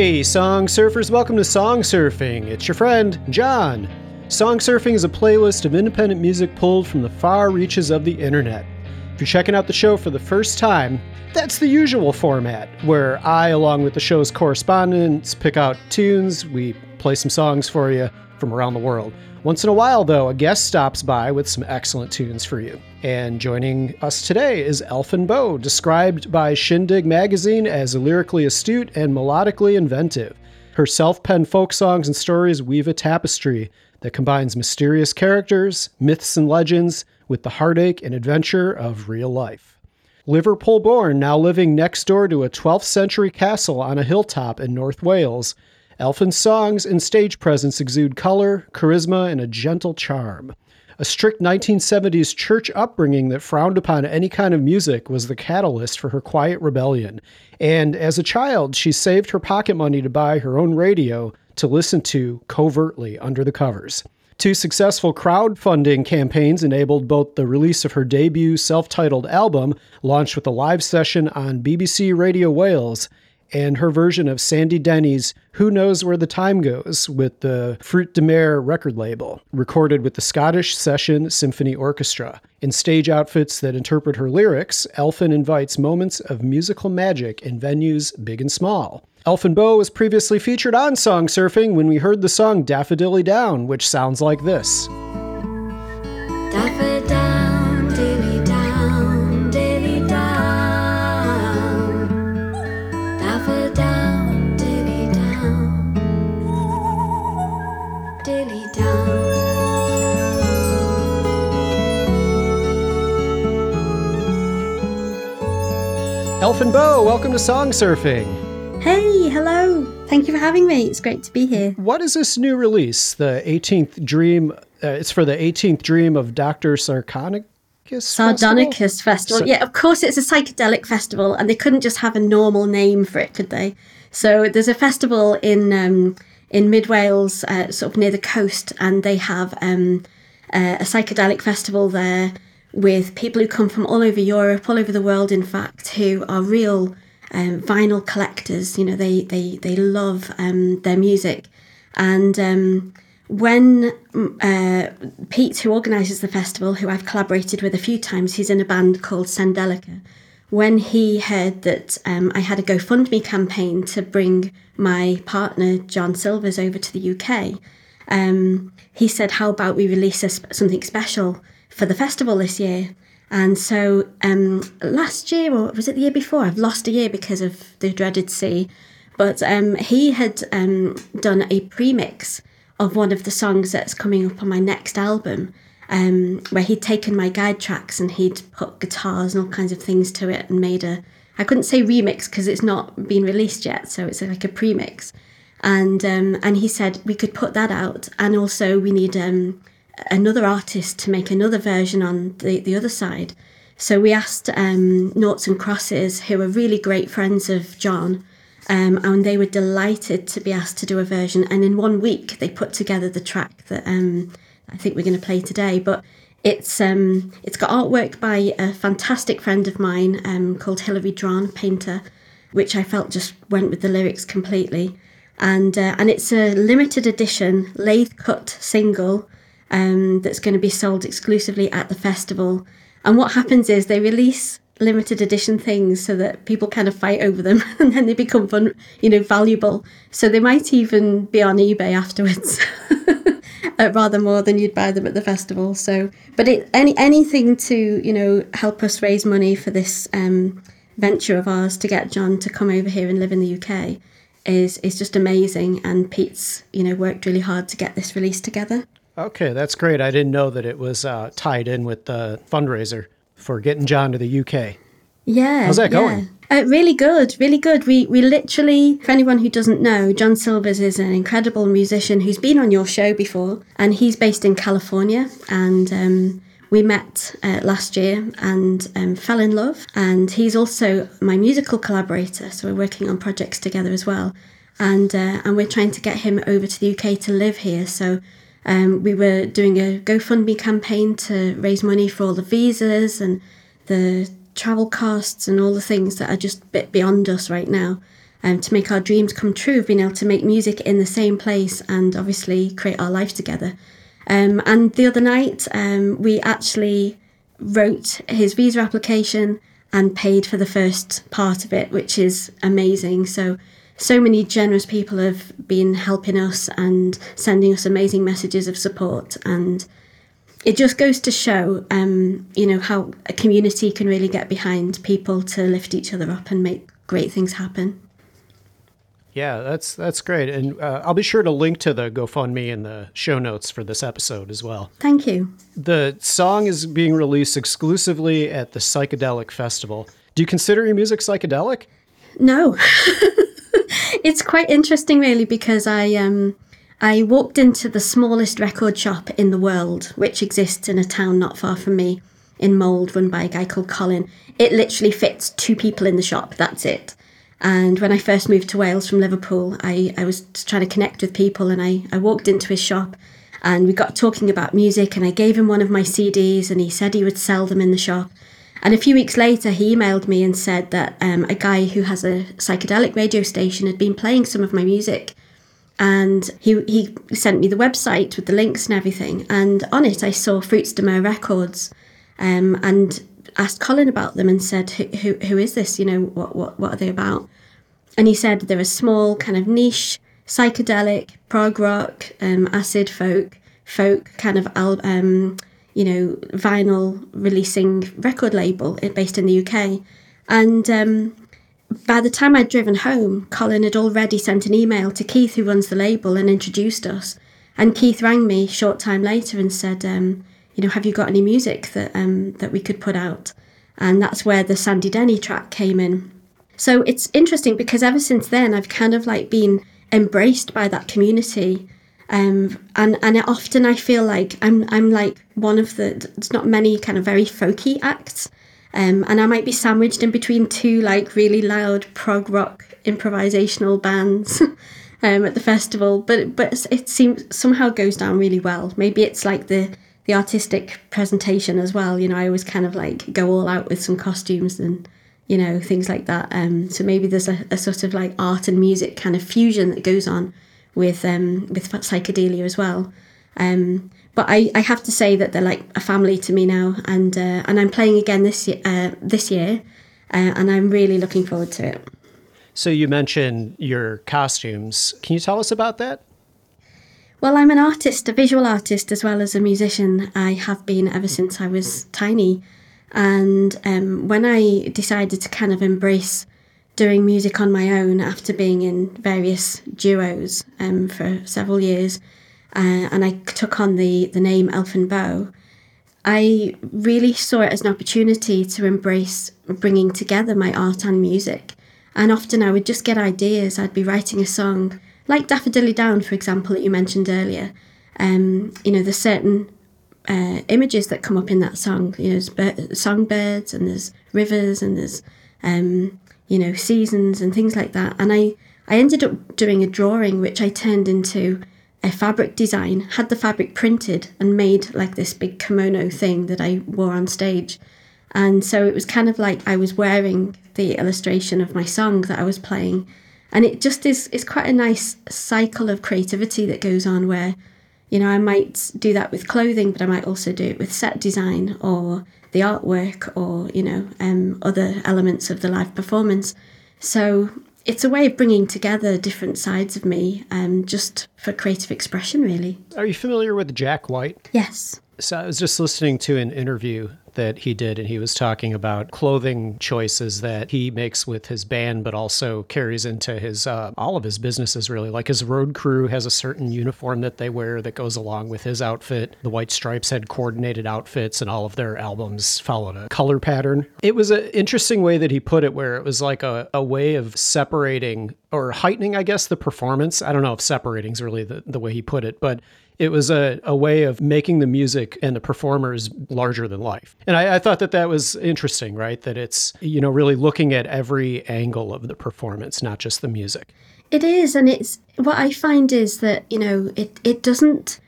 Hey, song surfers, welcome to Song Surfing. It's your friend, John. Song Surfing is a playlist of independent music pulled from the far reaches of the internet. If you're checking out the show for the first time, that's the usual format, where I, along with the show's correspondents, pick out tunes, we play some songs for you from around the world. Once in a while, though, a guest stops by with some excellent tunes for you. And joining us today is Elfin Bow, described by Shindig magazine as lyrically astute and melodically inventive. Her self penned folk songs and stories weave a tapestry that combines mysterious characters, myths, and legends with the heartache and adventure of real life. Liverpool born, now living next door to a 12th century castle on a hilltop in North Wales, Elfin's songs and stage presence exude color, charisma, and a gentle charm. A strict 1970s church upbringing that frowned upon any kind of music was the catalyst for her quiet rebellion. And as a child, she saved her pocket money to buy her own radio to listen to covertly under the covers. Two successful crowdfunding campaigns enabled both the release of her debut self titled album, launched with a live session on BBC Radio Wales, and her version of Sandy Denny's Who Knows Where the Time Goes with the Fruits de Mer record label, recorded with the Scottish Session Symphony Orchestra. In stage outfits that interpret her lyrics, Elfin invites moments of musical magic in venues big and small. Elfin Bow was previously featured on Song Surfing when we heard the song Daffodilly Down, which sounds like this. Daffodilly Elfin Bow, welcome to Song Surfing. Hey, hello. Thank you for having me. It's great to be here. What is this new release? The 18th Dream. Uh, it's for the 18th Dream of Dr. Festival? Sardonicus Festival. Sa- yeah, of course, it's a psychedelic festival, and they couldn't just have a normal name for it, could they? So there's a festival in um, in Mid Wales, uh, sort of near the coast, and they have um, uh, a psychedelic festival there with people who come from all over Europe, all over the world, in fact, who are real um, vinyl collectors. You know, they they they love um, their music, and um, when uh, Pete, who organises the festival, who I've collaborated with a few times, he's in a band called Sendelica. When he heard that um, I had a GoFundMe campaign to bring my partner John Silvers over to the UK, um, he said, "How about we release a something special for the festival this year?" And so um, last year, or was it the year before? I've lost a year because of the dreaded sea. But um, he had um, done a premix of one of the songs that's coming up on my next album, um, where he'd taken my guide tracks and he'd put guitars and all kinds of things to it and made a. I couldn't say remix because it's not been released yet, so it's like a premix. And um, and he said we could put that out, and also we need um, another artist to make another version on the, the other side. So we asked um, Noughts and Crosses, who are really great friends of John, um, and they were delighted to be asked to do a version. And in one week, they put together the track that um, I think we're going to play today. But it's um, it's got artwork by a fantastic friend of mine um, called Hilary Dran, painter, which I felt just went with the lyrics completely. And uh, and it's a limited edition lathe cut single um, that's going to be sold exclusively at the festival. And what happens is they release limited edition things so that people kind of fight over them and then they become fun, you know, valuable. So they might even be on eBay afterwards. uh, rather more than you'd buy them at the festival. So, but it, any anything to you know help us raise money for this um, venture of ours to get John to come over here and live in the UK is is just amazing. And Pete's you know worked really hard to get this release together. Okay, that's great. I didn't know that it was uh, tied in with the fundraiser for getting John to the UK. Yeah. How's that yeah. going? Uh, really good, really good. We we literally, for anyone who doesn't know, John Silvers is an incredible musician who's been on your show before, and he's based in California. And um, we met uh, last year and um, fell in love. And he's also my musical collaborator, so we're working on projects together as well. And uh, and we're trying to get him over to the UK to live here. So um, we were doing a GoFundMe campaign to raise money for all the visas and the travel costs and all the things that are just a bit beyond us right now. um, to make our dreams come true of being able to make music in the same place and obviously create our life together. Um, and the other night, um, we actually wrote his visa application and paid for the first part of it, which is amazing. So, so many generous people have been helping us and sending us amazing messages of support. And it just goes to show, um, you know, how a community can really get behind people to lift each other up and make great things happen. Yeah, that's that's great, and uh, I'll be sure to link to the GoFundMe in the show notes for this episode as well. Thank you. The song is being released exclusively at the Psychedelic Festival. Do you consider your music psychedelic? No. it's quite interesting, really, because I um, I walked into the smallest record shop in the world, which exists in a town not far from me, in Mold, run by a guy called Colin. It literally fits two people in the shop. That's it. And when I first moved to Wales from Liverpool, I, I was trying to connect with people and I, I walked into his shop and we got talking about music and I gave him one of my CDs and he said he would sell them in the shop. And a few weeks later, he emailed me and said that um, a guy who has a psychedelic radio station had been playing some of my music. And he, he sent me the website with the links and everything. And on it, I saw Fruits de Mer Records. Um, and asked Colin about them and said, who, who, who is this? You know, what, what, what are they about? And he said they're a small kind of niche, psychedelic, prog rock, um, acid folk, folk kind of, um, you know, vinyl releasing record label based in the UK. And um, by the time I'd driven home, Colin had already sent an email to Keith, who runs the label, and introduced us. And Keith rang me short time later and said, um, you know, have you got any music that um, that we could put out? And that's where the Sandy Denny track came in. So it's interesting because ever since then, I've kind of like been embraced by that community. Um, and and often I feel like I'm I'm like one of the there's not many kind of very folky acts, um, and I might be sandwiched in between two like really loud prog rock improvisational bands um, at the festival. But but it seems somehow goes down really well. Maybe it's like the the artistic presentation as well. You know, I always kind of like go all out with some costumes and you know things like that. Um, so maybe there's a, a sort of like art and music kind of fusion that goes on with um, with psychedelia as well. Um, but I, I have to say that they're like a family to me now, and uh, and I'm playing again this year, uh, this year, uh, and I'm really looking forward to it. So you mentioned your costumes. Can you tell us about that? Well, I'm an artist, a visual artist, as well as a musician. I have been ever since I was tiny. And um, when I decided to kind of embrace doing music on my own after being in various duos um, for several years, uh, and I took on the, the name Elfin Bow, I really saw it as an opportunity to embrace bringing together my art and music. And often I would just get ideas. I'd be writing a song like Daffodilly Down, for example, that you mentioned earlier, um, you know, there's certain uh, images that come up in that song. You know, there's bir- songbirds and there's rivers and there's, um, you know, seasons and things like that. And I, I ended up doing a drawing which I turned into a fabric design, had the fabric printed and made like this big kimono thing that I wore on stage. And so it was kind of like I was wearing the illustration of my song that I was playing and it just is it's quite a nice cycle of creativity that goes on where you know i might do that with clothing but i might also do it with set design or the artwork or you know um, other elements of the live performance. So it's a way of bringing together different sides of me um, just for creative expression really. Are you familiar with jack white? Yes so i was just listening to an interview that he did, and he was talking about clothing choices that he makes with his band, but also carries into his uh, all of his businesses. Really, like his road crew has a certain uniform that they wear that goes along with his outfit. The White Stripes had coordinated outfits, and all of their albums followed a color pattern. It was an interesting way that he put it, where it was like a, a way of separating or heightening, I guess, the performance. I don't know if separating is really the, the way he put it, but it was a, a way of making the music and the performers larger than life. And I, I, thought that that was interesting, right? That it's, you know, really looking at every angle of the performance, not just the music. It is. And it's what I find is that, you know, it, it doesn't,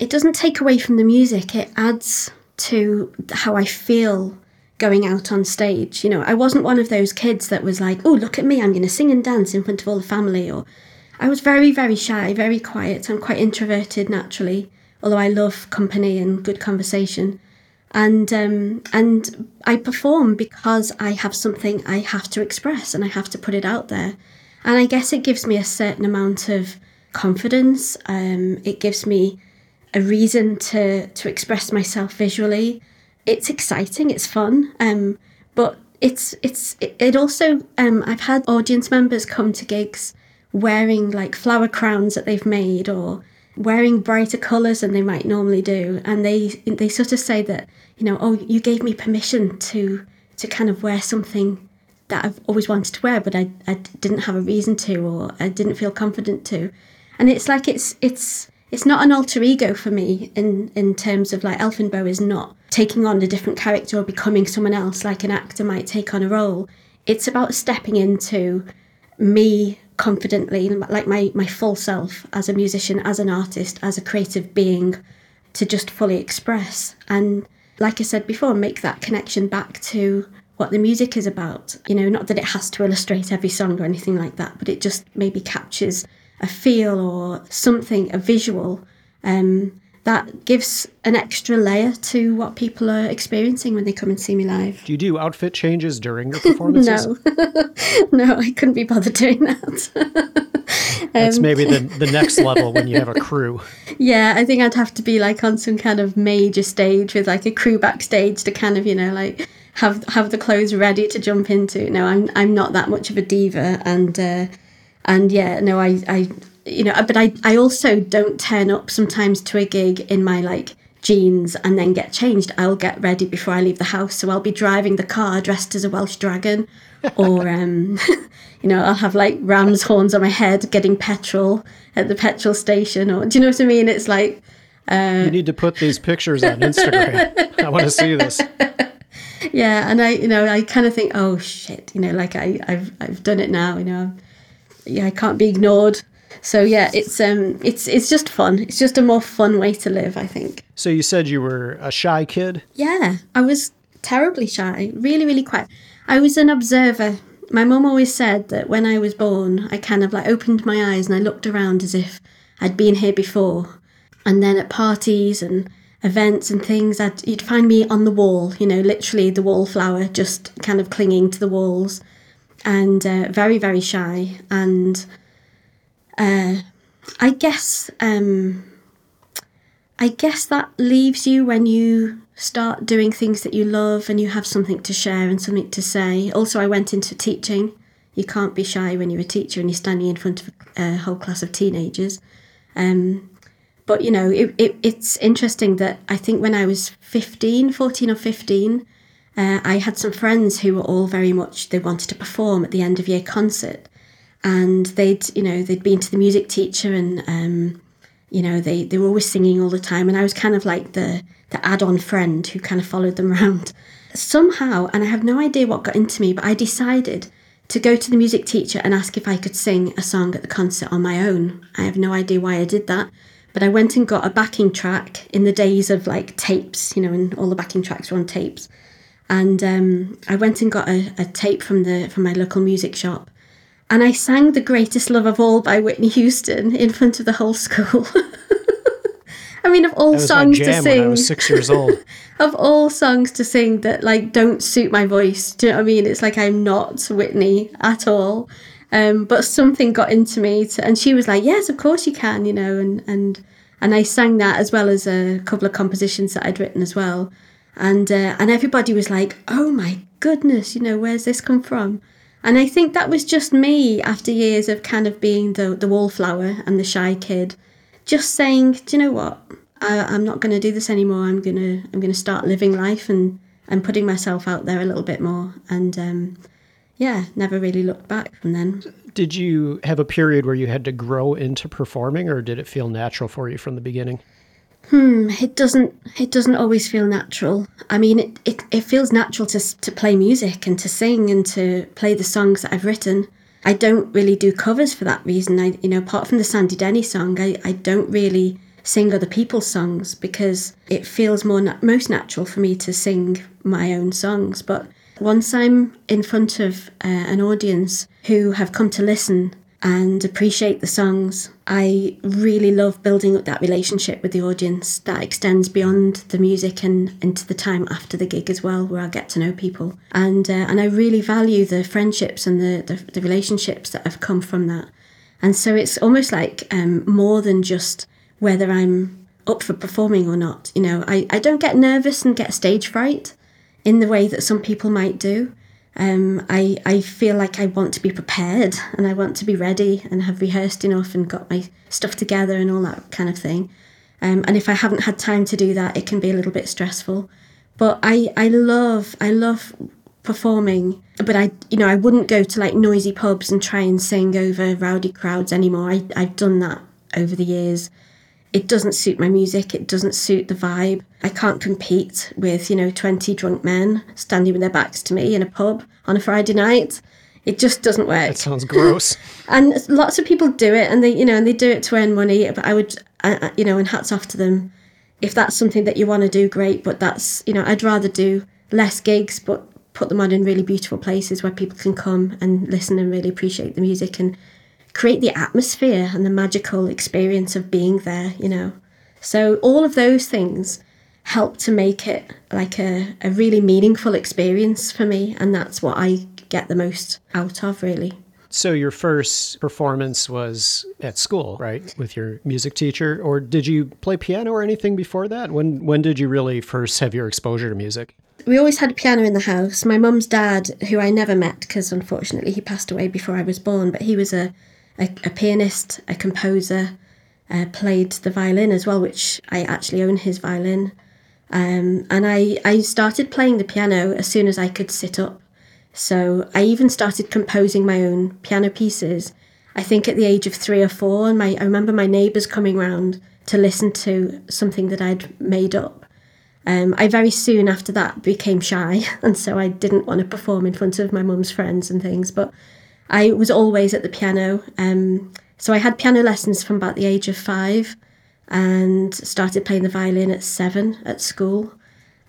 it doesn't take away from the music. It adds to how I feel going out on stage. You know, I wasn't one of those kids that was like, oh, look at me, I'm going to sing and dance in front of all the family. Or I was very, very shy, very quiet. I'm quite introverted naturally, although I love company and good conversation. And um, and I perform because I have something I have to express and I have to put it out there. And I guess it gives me a certain amount of confidence. Um, it gives me a reason to to express myself visually. It's exciting. It's fun. Um, but it's it's it also. Um, I've had audience members come to gigs wearing like flower crowns that they've made or wearing brighter colours than they might normally do, and they they sort of say that you know, oh, you gave me permission to to kind of wear something that I've always wanted to wear, but I, I didn't have a reason to, or I didn't feel confident to, and it's like it's it's it's not an alter ego for me in in terms of like Elfin Bow is not taking on a different character or becoming someone else like an actor might take on a role. It's about stepping into me confidently, like my my full self as a musician, as an artist, as a creative being, to just fully express and, like I said before, make that connection back to what the music is about. You know, not that it has to illustrate every song or anything like that, but it just maybe captures a feel or something, a visual. Um, that gives an extra layer to what people are experiencing when they come and see me live. Do you do outfit changes during your performances? no, no, I couldn't be bothered doing that. That's Um, maybe the, the next level when you have a crew. Yeah, I think I'd have to be like on some kind of major stage with like a crew backstage to kind of, you know, like have have the clothes ready to jump into. No, I'm I'm not that much of a diva and uh and yeah, no, I I you know, but I I also don't turn up sometimes to a gig in my like jeans and then get changed. I'll get ready before I leave the house, so I'll be driving the car dressed as a Welsh dragon or um you know, I'll have like ram's horns on my head getting petrol at the petrol station or do you know what I mean? It's like You need to put these pictures on Instagram. I want to see this. yeah and i you know i kind of think oh shit you know like i i've i've done it now you know yeah i can't be ignored so yeah it's um it's it's just fun. It's just a more fun way to live i think. So you said you were a shy kid. yeah i was terribly shy really really quiet. I was an observer. My mum always said that when i was born i kind of like opened my eyes and i looked around as if i'd been here before. And then at parties and events and things I'd, you'd find me on the wall you know literally the wallflower just kind of clinging to the walls. And uh, very very shy. And uh, i guess um, i guess that leaves you when you start doing things that you love and you have something to share and something to say. Also i went into teaching. You can't be shy when you're a teacher and you're standing in front of a whole class of teenagers. Um, but you know it, it, it's interesting that i think when i was 15 14 or 15 uh, i had some friends who were all very much they wanted to perform at the end of year concert and they'd you know they'd been to the music teacher and um, you know they, they were always singing all the time. And i was kind of like the the add-on friend who kind of followed them around somehow. And i have no idea what got into me but i decided to go to the music teacher and ask if i could sing a song at the concert on my own. I have no idea why i did that. But I went and got a backing track in the days of like tapes, you know, and all the backing tracks were on tapes. And um, I went and got a, a tape from the from my local music shop, and I sang "The Greatest Love of All" by Whitney Houston in front of the whole school. I mean, of all That was my songs to sing. I was six years old. of all songs to sing that like don't suit my voice. Do you know what I mean? It's like I'm not Whitney at all. Um, but something got into me, to, and she was like, "Yes, of course you can," you know, and and and I sang that as well as a couple of compositions that I'd written as well, and uh, and everybody was like, "Oh my goodness, you know, where's this come from?" And I think that was just me after years of kind of being the the wallflower and the shy kid, just saying, "Do you know what? I, I'm not going to do this anymore. I'm gonna I'm gonna start living life and and putting myself out there a little bit more." And um, yeah, never really looked back from then. Did you have a period where you had to grow into performing, or did it feel natural for you from the beginning? It doesn't it doesn't always feel natural. I mean, it, it, it feels natural to to play music and to sing and to play the songs that I've written. I don't really do covers for that reason. I you know, apart from the Sandy Denny song, I, I don't really sing other people's songs because it feels more na- most natural for me to sing my own songs. But once I'm in front of uh, an audience who have come to listen and appreciate the songs, I really love building up that relationship with the audience that extends beyond the music and into the time after the gig as well, where I get to know people. And uh, and I really value the friendships and the, the, the relationships that have come from that. And so it's almost like um, more than just whether I'm up for performing or not. You know, I, I don't get nervous and get stage fright in the way that some people might do. Um, I, I feel like I want to be prepared and I want to be ready and have rehearsed enough and got my stuff together and all that kind of thing. Um, and if I haven't had time to do that, it can be a little bit stressful. But I, I love I love performing, but I you know I wouldn't go to like noisy pubs and try and sing over rowdy crowds anymore. I, I've done that over the years it doesn't suit my music it doesn't suit the vibe. I can't compete with you know 20 drunk men standing with their backs to me in a pub on a friday night. It just doesn't work. That sounds gross. and lots of people do it and they you know and they do it to earn money but i would I, you know and hats off to them if that's something that you want to do great but that's you know i'd rather do less gigs but put them on in really beautiful places where people can come and listen and really appreciate the music and create the atmosphere and the magical experience of being there you know so all of those things help to make it like a, a really meaningful experience for me and that's what i get the most out of really So your first performance was at school, right, with your music teacher, or did you play piano or anything before that? When when did you really first have your exposure to music? we always had a piano in the house. My mum's dad, who I never met because unfortunately he passed away before I was born, but he was a, a, a pianist, a composer, uh, played the violin as well, which I actually own his violin. Um, and I, I started playing the piano as soon as I could sit up. So I even started composing my own piano pieces. I think at the age of three or four, and my I remember my neighbours coming round to listen to something that I'd made up. Um, I very soon after that became shy, and so I didn't want to perform in front of my mum's friends and things. But I was always at the piano. Um, so I had piano lessons from about the age of five, and started playing the violin at seven at school,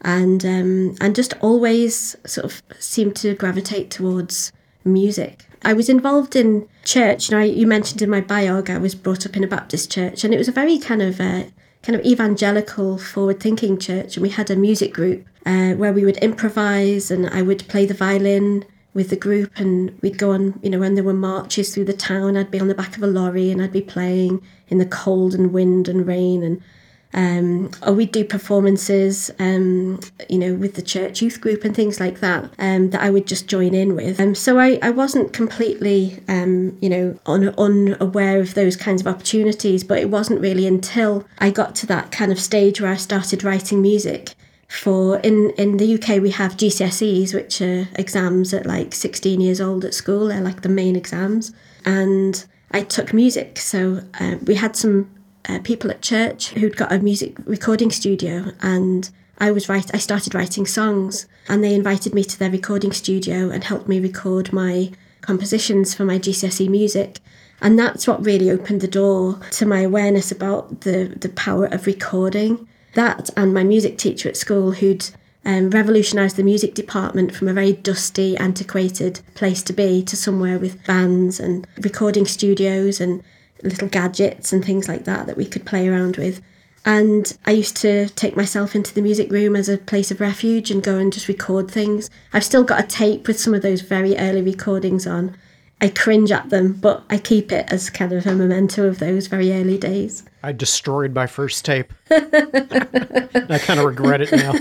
and um, and just always sort of seemed to gravitate towards music. I was involved in church. You know, you mentioned in my biog I was brought up in a Baptist church, and it was a very kind of uh, kind of evangelical, forward-thinking church. And we had a music group uh, where we would improvise, and I would play the violin with the group, and we'd go on. You know, when there were marches through the town, I'd be on the back of a lorry, and I'd be playing in the cold and wind and rain, and um, or we'd do performances, um, you know, with the church youth group and things like that, um, that I would just join in with. Um, so I, I wasn't completely, um, you know, un, unaware of those kinds of opportunities, but it wasn't really until I got to that kind of stage where I started writing music. For in in the UK we have GCSEs, which are exams at like 16 years old at school. They're like the main exams, and I took music. So uh, we had some uh, people at church who'd got a music recording studio and I was right I started writing songs and they invited me to their recording studio and helped me record my compositions for my GCSE music and that's what really opened the door to my awareness about the the power of recording that and my music teacher at school who'd um, revolutionised the music department from a very dusty, antiquated place to be to somewhere with bands and recording studios and little gadgets and things like that that we could play around with. And I used to take myself into the music room as a place of refuge and go and just record things. I've still got a tape with some of those very early recordings on. I cringe at them, but I keep it as kind of a memento of those very early days. I destroyed my first tape. I kind of regret it now.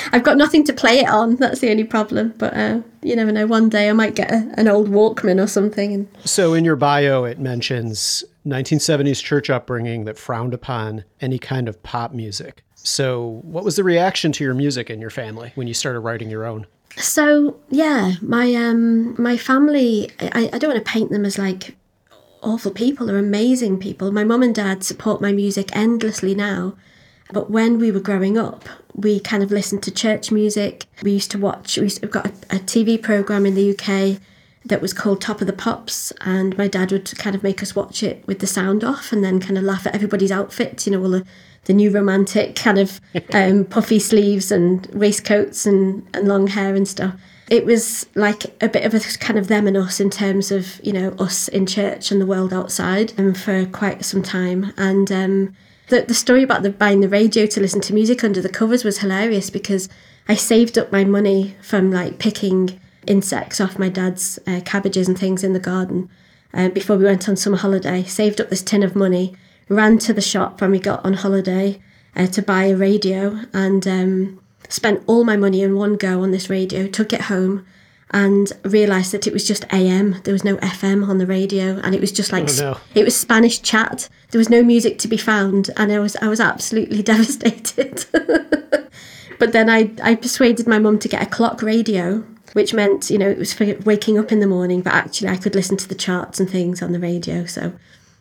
I've got nothing to play it on. That's the only problem. But uh, you never know. One day I might get a, an old Walkman or something. And So in your bio, it mentions 1970s church upbringing that frowned upon any kind of pop music. So what was the reaction to your music in your family when you started writing your own? so yeah, my um my family. I, I don't want to paint them as like awful people. They're amazing people. My mum and dad support my music endlessly now. But when we were growing up, we kind of listened to church music. We used to watch. We used, we've got a, a TV program in the UK that was called Top of the Pops, and my dad would kind of make us watch it with the sound off, and then kind of laugh at everybody's outfits. You know, all the the new romantic kind of um, puffy sleeves and waistcoats and, and long hair and stuff. It was like a bit of a kind of them and us in terms of you know us in church and the world outside, and um, for quite some time. And um, the the story about the buying the radio to listen to music under the covers was hilarious because I saved up my money from like picking insects off my dad's uh, cabbages and things in the garden uh, before we went on summer holiday. Saved up this tin of money, ran to the shop when we got on holiday uh, to buy a radio, and um, spent all my money in one go on this radio. Took it home. And realised that it was just AM. There was no FM on the radio, and it was just like Oh, no. it was Spanish chat. There was no music to be found, and I was I was absolutely devastated. But then I, I persuaded my mum to get a clock radio, which meant, you know, it was for waking up in the morning, but actually I could listen to the charts and things on the radio. So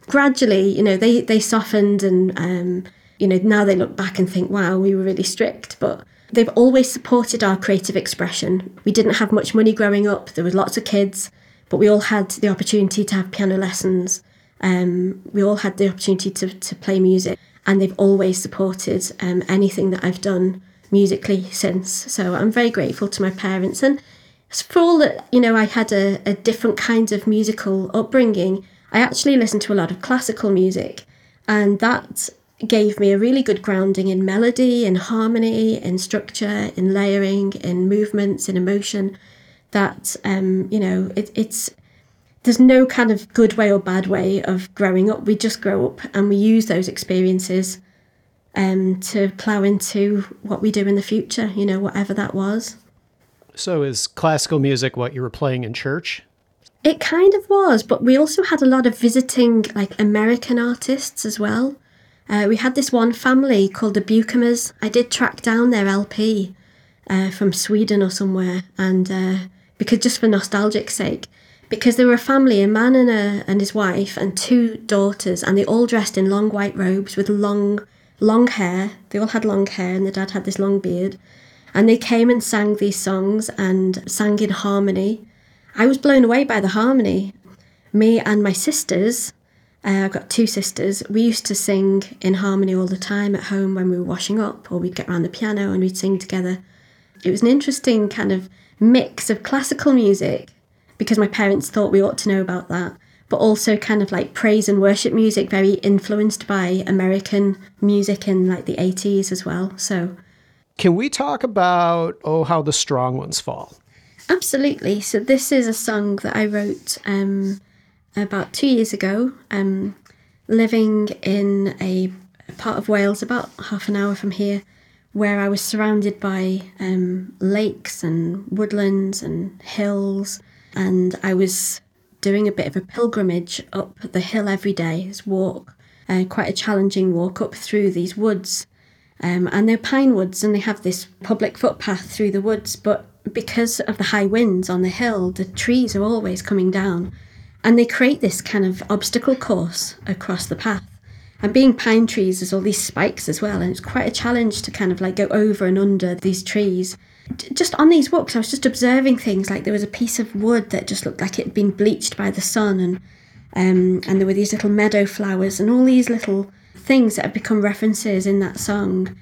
gradually, you know, they, they softened and, um, you know, now they look back and think, wow, we were really strict. But they've always supported our creative expression. We didn't have much money growing up, there was lots of kids, but we all had the opportunity to have piano lessons. Um, we all had the opportunity to, to play music, and they've always supported um, anything that I've done musically since. So I'm very grateful to my parents. And for all that, you know, I had a, a different kind of musical upbringing, I actually listened to a lot of classical music. And that gave me a really good grounding in melody, in harmony, in structure, in layering, in movements, in emotion. That, um, you know, it, it's there's no kind of good way or bad way of growing up. We just grow up and we use those experiences um, to plough into what we do in the future, you know, whatever that was. So is classical music what you were playing in church? It kind of was, but we also had a lot of visiting like American artists as well. Uh, we had this one family called the Buchamers. I did track down their LP uh, from Sweden or somewhere, and uh, because just for nostalgic sake, because they were a family, a man and a and his wife and two daughters, and they all dressed in long white robes with long long hair. They all had long hair, and the dad had this long beard. And they came and sang these songs and sang in harmony. I was blown away by the harmony. Me and my sisters, uh, I've got two sisters, we used to sing in harmony all the time at home when we were washing up, or we'd get around the piano and we'd sing together. It was an interesting kind of mix of classical music because my parents thought we ought to know about that, but also kind of like praise and worship music, very influenced by American music in like the 80s as well. So, Can we talk about Oh How the Strong Ones Fall? absolutely. So, this is a song that I wrote um, about two years ago, um, living in a part of Wales about half an hour from here. Where I was surrounded by um, lakes and woodlands and hills, and I was doing a bit of a pilgrimage up the hill every day, this walk, uh, quite a challenging walk up through these woods. Um, and they're pine woods, and they have this public footpath through the woods. But because of the high winds on the hill, the trees are always coming down, and they create this kind of obstacle course across the path. And being pine trees, there's all these spikes as well, and it's quite a challenge to kind of like go over and under these trees. Just on these walks, I was just observing things like there was a piece of wood that just looked like it had been bleached by the sun, and um, and there were these little meadow flowers, and all these little things that have become references in that song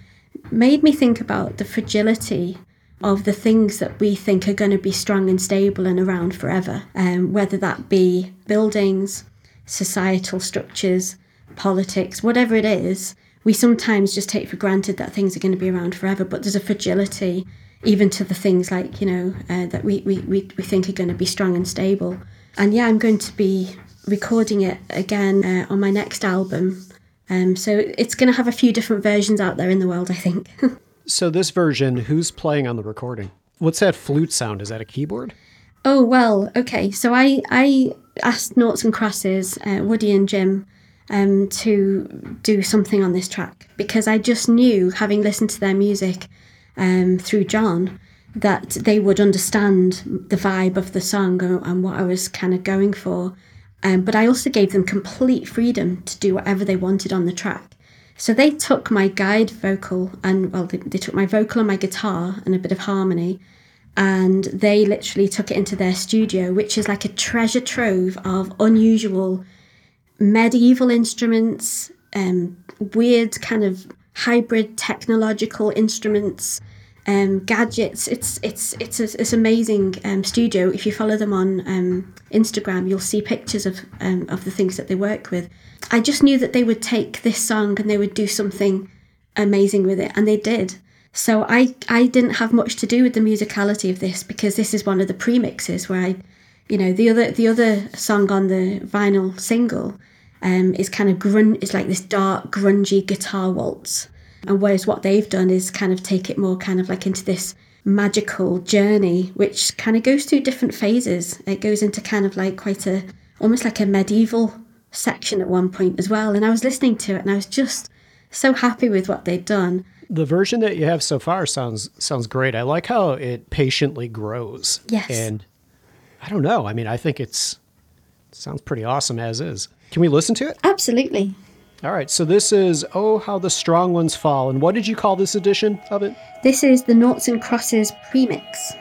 made me think about the fragility of the things that we think are going to be strong and stable and around forever, um, whether that be buildings, societal structures, politics, whatever it is. We sometimes just take for granted that things are going to be around forever, but there's a fragility even to the things like, you know, uh, that we, we, we, think are going to be strong and stable. And yeah, I'm going to be recording it again uh, on my next album. Um, so it's going to have a few different versions out there in the world, I think. So this version, who's playing on the recording? What's that flute sound? Is that a keyboard? Oh well, okay. So I I asked Noughts and Crosses, uh, Woody and Jim, um, to do something on this track because I just knew, having listened to their music um, through John, that they would understand the vibe of the song and, and what I was kind of going for. Um, but I also gave them complete freedom to do whatever they wanted on the track. So they took my guide vocal and well, they, they took my vocal and my guitar and a bit of harmony, and they literally took it into their studio, which is like a treasure trove of unusual medieval instruments, um, weird kind of hybrid technological instruments, um, gadgets. It's it's it's a, it's amazing um, studio. If you follow them on um, Instagram, you'll see pictures of um, of the things that they work with. I just knew that they would take this song and they would do something amazing with it, and they did. So I I didn't have much to do with the musicality of this because this is one of the premixes where I, you know, the other the other song on the vinyl single, um, is kind of grun. It's like this dark grungy guitar waltz, and whereas what they've done is kind of take it more kind of like into this magical journey, which kind of goes through different phases. It goes into kind of like quite a almost like a medieval section at one point as well. And I was listening to it and I was just so happy with what they'd done. The version that you have so far sounds sounds great. I like how it patiently grows. Yes. And I don't know. I mean, I think it's it sounds pretty awesome as is. Can we listen to it? Absolutely. All right. So this is Oh How the Strong Ones Fall. And what did you call this edition of it? This is the Noughts and Crosses premix.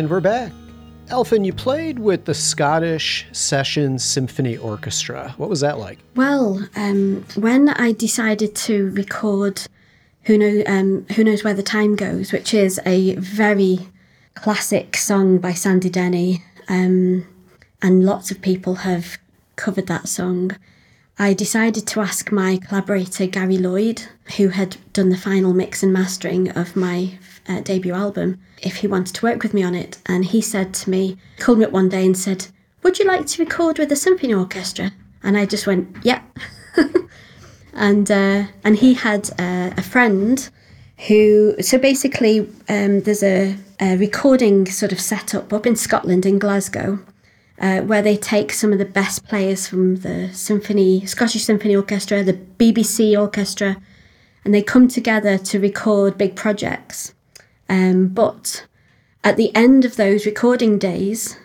And we're back. Elfin, you played with the Scottish Session Symphony Orchestra. What was that like? Well, um, when I decided to record "Who Knows um, Who Knows Where the Time Goes," which is a very classic song by Sandy Denny, um, and lots of people have covered that song. I decided to ask my collaborator Gary Lloyd, who had done the final mix and mastering of my uh, debut album, if he wanted to work with me on it. And he said to me, called me up one day and said, Would you like to record with a symphony orchestra? And I just went, Yeah. and uh, and he had uh, a friend who so basically um, there's a, a, recording sort of setup up in Scotland in Glasgow uh, where they take some of the best players from the symphony Scottish Symphony Orchestra, the BBC Orchestra, and they come together to record big projects. Um, but at the end of those recording days,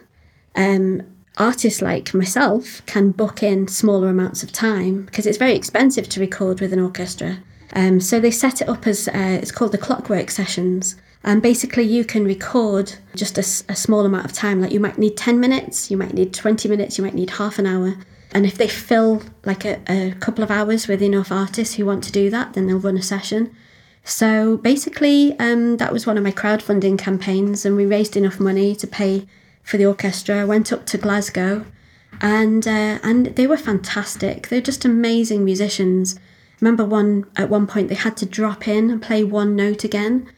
um, artists like myself can book in smaller amounts of time because it's very expensive to record with an orchestra. Um, so they set it up as uh, it's called the clockwork sessions. And basically, you can record just a, a, small amount of time. Like you might need 10 minutes, you might need 20 minutes, you might need half an hour. And if they fill like a, a couple of hours with enough artists who want to do that, then they'll run a session. So basically, um, that was one of my crowdfunding campaigns, and we raised enough money to pay for the orchestra. I went up to Glasgow, and uh, and they were fantastic. They're just amazing musicians. remember one at one point they had to drop in and play one note again,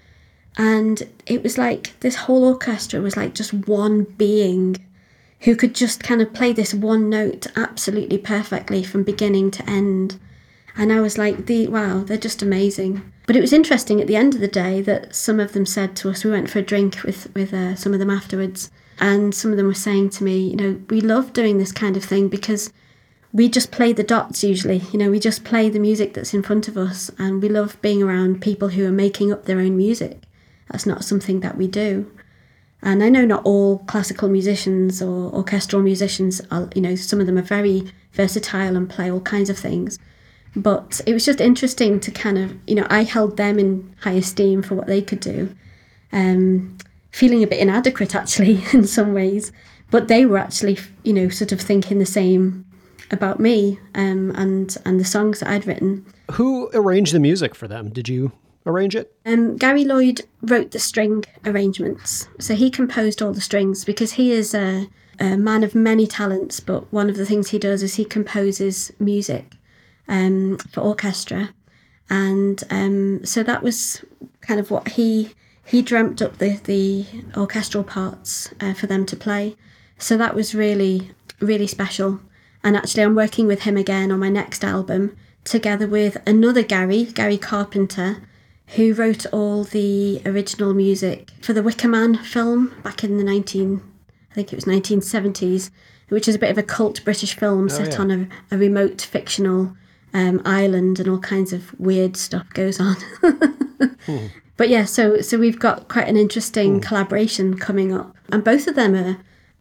and it was like this whole orchestra was like just one being who could just kind of play this one note absolutely perfectly from beginning to end. And I was like, the wow, they're just amazing. But it was interesting at the end of the day that some of them said to us, we went for a drink with, with uh, some of them afterwards, and some of them were saying to me, you know, we love doing this kind of thing because we just play the dots usually. You know, we just play the music that's in front of us, and we love being around people who are making up their own music. That's not something that we do. And I know not all classical musicians or orchestral musicians are, you know, some of them are very versatile and play all kinds of things. But it was just interesting to kind of, you know, I held them in high esteem for what they could do. Um, feeling a bit inadequate actually in some ways, but they were actually, you know, sort of thinking the same about me um, and and the songs that I'd written. Who arranged the music for them? Did you arrange it? Um, Gary Lloyd wrote the string arrangements, so he composed all the strings because he is a, a man of many talents. But one of the things he does is he composes music um, for orchestra, and um, so that was kind of what he he dreamt up the the orchestral parts uh, for them to play. So that was really really special. And actually, I'm working with him again on my next album, together with another Gary, Gary Carpenter, who wrote all the original music for the Wicker Man film back in the 19, I think it was 1970s, which is a bit of a cult British film oh, set yeah. on a, a remote fictional um, island and all kinds of weird stuff goes on. hmm. But yeah, so so we've got quite an interesting hmm. collaboration coming up, and both of them are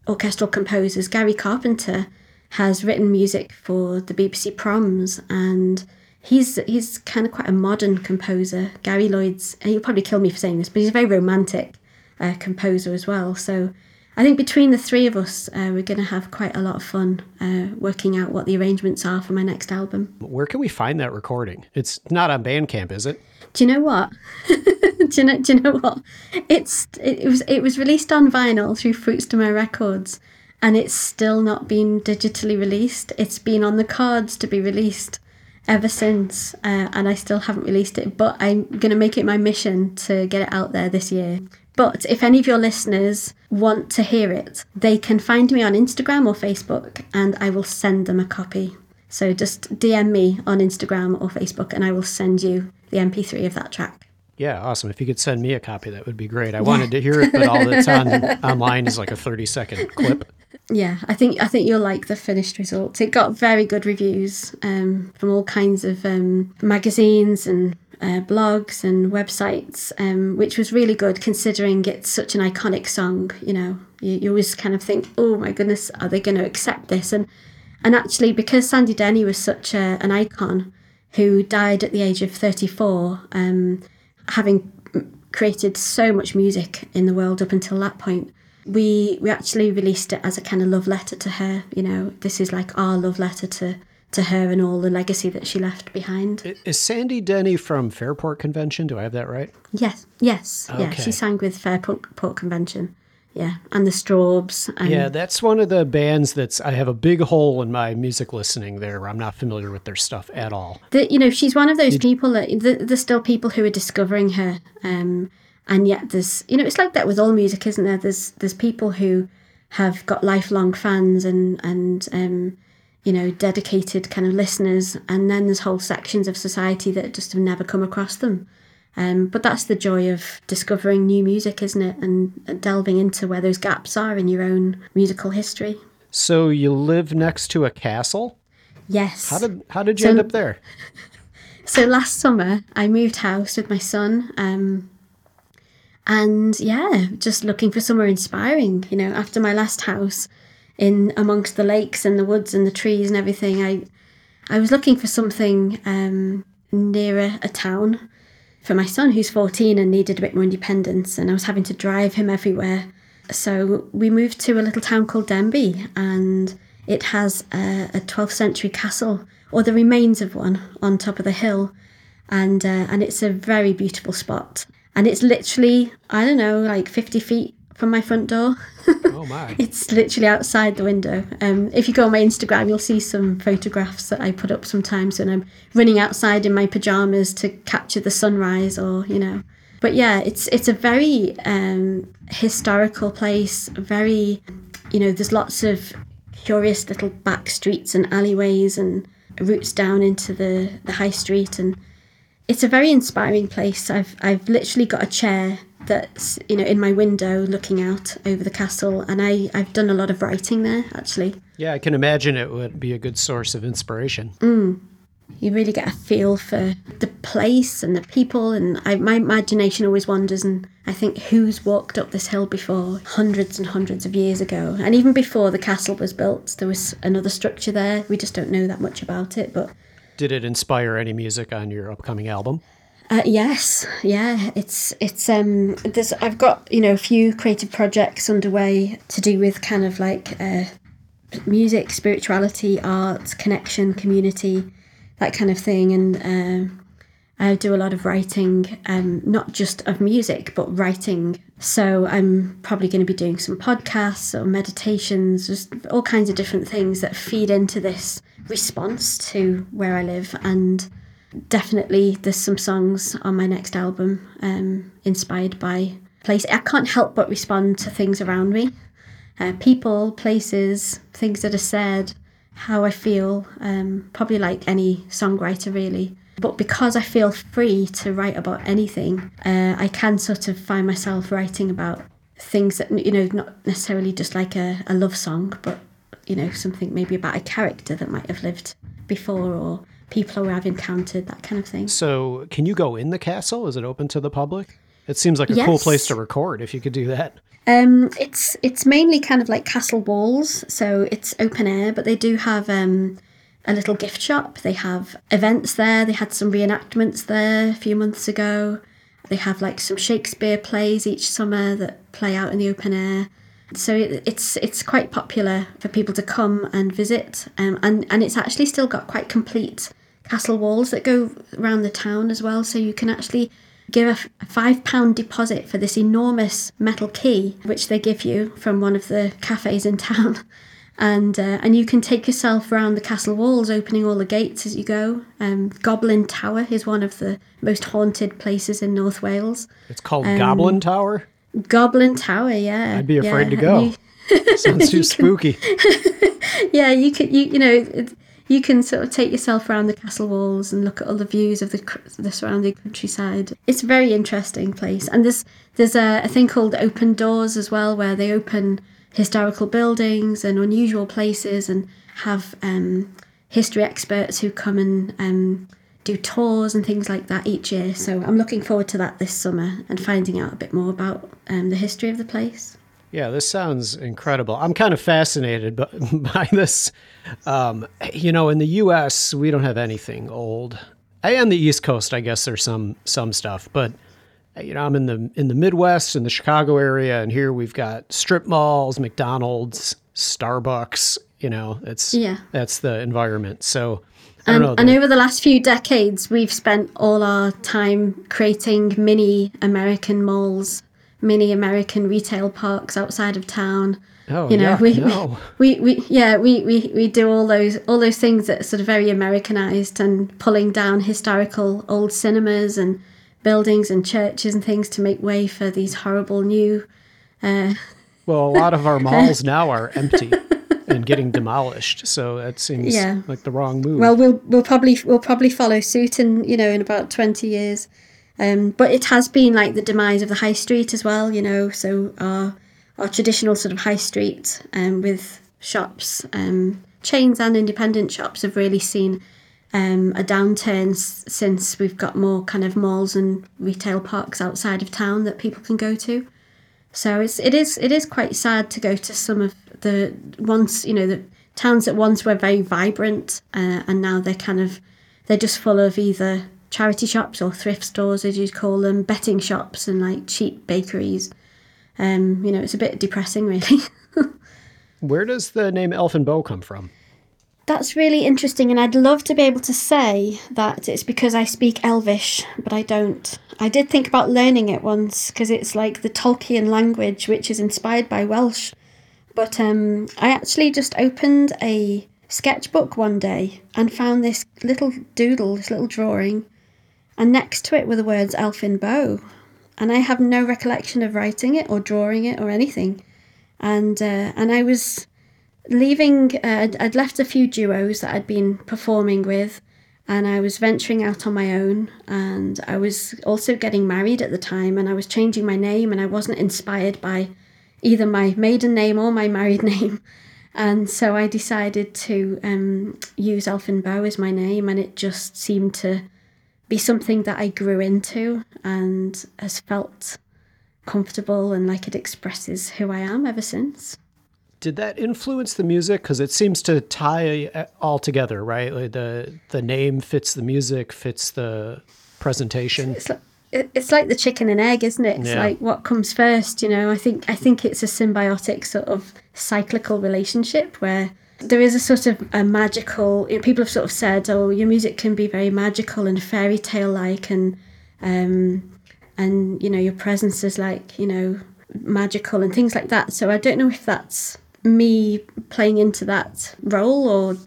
orchestral composers. Gary Carpenter has written music for the BBC Proms, and he's he's kind of quite a modern composer. Gary Lloyd's, and he'll probably kill me for saying this, but he's a very romantic uh, composer as well. So I think between the three of us, uh, we're going to have quite a lot of fun uh, working out what the arrangements are for my next album. Where can we find that recording? It's not on Bandcamp, is it? Do you know what? do, you know, do you know what? It's it, was it was released on vinyl through Fruits de Mer Records, and it's still not been digitally released. It's been on the cards to be released ever since, uh, and I still haven't released it. But I'm going to make it my mission to get it out there this year. But if any of your listeners want to hear it, they can find me on Instagram or Facebook and I will send them a copy. So just DM me on Instagram or Facebook and I will send you the MP3 of that track. Yeah, awesome. If you could send me a copy, that would be great. I wanted to hear it, but all that's on online is like a 30 second clip. Yeah, I think I think you'll like the finished result. It got very good reviews um, from all kinds of um, magazines and uh, blogs and websites, um, which was really good considering it's such an iconic song. You know, you, you always kind of think, oh my goodness, are they going to accept this? And and actually, because Sandy Denny was such a, an icon who died at the age of 34, um, having created so much music in the world up until that point. We we actually released it as a kind of love letter to her. You know, this is like our love letter to to her and all the legacy that she left behind. Is Sandy Denny from Fairport Convention? Do I have that right? Yes, yes, yeah. She sang with Fairport Port Convention. Yeah, and the Strawbs. And Yeah, that's one of the bands that's I have a big hole in my music listening there. I'm not familiar with their stuff at all. the, you know she's one of those people that th- there's still people who are discovering her um and yet there's you know it's like that with all music isn't there there's there's people who have got lifelong fans and and um you know dedicated kind of listeners and then there's whole sections of society that just have never come across them um, but that's the joy of discovering new music, isn't it? And delving into where those gaps are in your own musical history. So you live next to a castle? Yes. How did how did you So- end up there? So last summer, I moved house with my son. Um, and yeah, just looking for somewhere inspiring. You know, after my last house in amongst the lakes and the woods and the trees and everything, I I was looking for something um, nearer a town for my son who's 14 and needed a bit more independence and I was having to drive him everywhere. So we moved to a little town called Denbigh and it has a, a 12th century castle or the remains of one on top of the hill and uh, and it's a very beautiful spot and it's literally I don't know like 50 feet from my front door. Oh my. It's literally outside the window. Um, if you go on my Instagram, you'll see some photographs that I put up sometimes when I'm running outside in my pajamas to capture the sunrise, or you know. But yeah, it's it's a very um, historical place. Very, you know, there's lots of curious little back streets and alleyways and routes down into the the high street, and it's a very inspiring place. I've I've literally got a chair that's you know in my window looking out over the castle, and I I've done a lot of writing there actually. Yeah, I can imagine it would be a good source of inspiration. Mm. You really get a feel for the place and the people, and I, my imagination always wanders. And I think who's walked up this hill before, hundreds and hundreds of years ago, and even before the castle was built, there was another structure there. We just don't know that much about it, but Did it inspire any music on your upcoming album? Uh, yes, yeah, it's it's um there's I've got you know a few creative projects underway to do with kind of like uh, music, spirituality, art, connection, community, that kind of thing, and um, I do a lot of writing, um, not just of music, but writing. So I'm probably going to be doing some podcasts or meditations, just all kinds of different things that feed into this response to where I live and definitely there's some songs on my next album um, inspired by place. I can't help but respond to things around me, uh, people, places, things that are said, how I feel. Um, probably like any songwriter, really. But because I feel free to write about anything, uh, I can sort of find myself writing about things that you know, not necessarily just like a, a love song, but you know, something maybe about a character that might have lived before or people who I've encountered, that kind of thing. So, can you go in the castle? Is it open to the public? It seems like a cool place to record if you could do that. Um, it's it's mainly kind of like castle walls, so it's open air, but they do have um, a little gift shop. They have events there. They had some reenactments there a few months ago. They have like some Shakespeare plays each summer that play out in the open air. So it, it's it's quite popular for people to come and visit, um, and and it's actually still got quite complete castle walls that go around the town as well. So you can actually give a, f- a five pound deposit for this enormous metal key, which they give you from one of the cafes in town. And uh, and you can take yourself around the castle walls, opening all the gates as you go. Um, Goblin Tower is one of the most haunted places in North Wales. It's called Um, Goblin Tower. Goblin Tower, yeah. I'd be afraid yeah, to go. you- Sounds too spooky. yeah, you can you you know it, you can sort of take yourself around the castle walls and look at all the views of the the surrounding countryside. It's a very interesting place, and there's there's a, a thing called open doors as well, where they open historical buildings and unusual places, and have um, history experts who come and um, do tours and things like that each year. So I'm looking forward to that this summer and finding out a bit more about um, the history of the place. Yeah, this sounds incredible. I'm kind of fascinated by, this. Um, you know, in the U.S., we don't have anything old. And the East Coast, I guess there's some some stuff, but you know, I'm in the in the Midwest in the Chicago area, and here we've got strip malls, McDonald's, Starbucks. You know, it's Yeah. that's the environment. So Know. and over the last few decades, we've spent all our time creating mini American malls, mini American retail parks outside of town. oh, You know, yeah, we, no. we, we, yeah, we, we, we do all those all those things that are sort of very Americanized and pulling down historical old cinemas and buildings and churches and things to make way for these horrible new. Uh, Well, a lot of our malls now are empty and getting demolished. So that seems Yeah. like the wrong move. Well, we'll we'll probably we'll probably follow suit in you know in about twenty years, um, but it has been like the demise of the high street as well. You know, so our our traditional sort of high street um, with shops, um, chains and independent shops have really seen um, a downturn s- since we've got more kind of malls and retail parks outside of town that people can go to. So it's it is it is quite sad to go to some of the once you know the towns that once were very vibrant uh, and now they're kind of they're just full of either charity shops or thrift stores as you'd call them, betting shops and like cheap bakeries. Um, you know, it's a bit depressing really. Where does the name Elfin Bow come from? That's really interesting, and I'd love to be able to say that it's because I speak Elvish, but I don't. I did think about learning it once because it's like the Tolkien language, which is inspired by Welsh. But um, I actually just opened a sketchbook one day and found this little doodle, this little drawing, and next to it were the words Elfin Bow. And I have no recollection of writing it or drawing it or anything. And uh, and I was leaving uh, I'd, I'd left a few duos that I'd been performing with and I was venturing out on my own and I was also getting married at the time and I was changing my name and I wasn't inspired by either my maiden name or my married name and so I decided to um, use Elfin Bow as my name and it just seemed to be something that I grew into and has felt comfortable and like it expresses who I am ever since. Did that influence the music? Because it seems to tie uh, all together, right? Like the the name fits the music, fits the presentation. it's like it's like the chicken and egg, isn't it? It's Yeah. like what comes first, you know. I think I think it's a symbiotic sort of cyclical relationship where there is a sort of a magical. You know, people have sort of said, "Oh, your music can be very magical and fairy tale like," and um, and you know your presence is like you know magical and things like that. So I don't know if that's me playing into that role or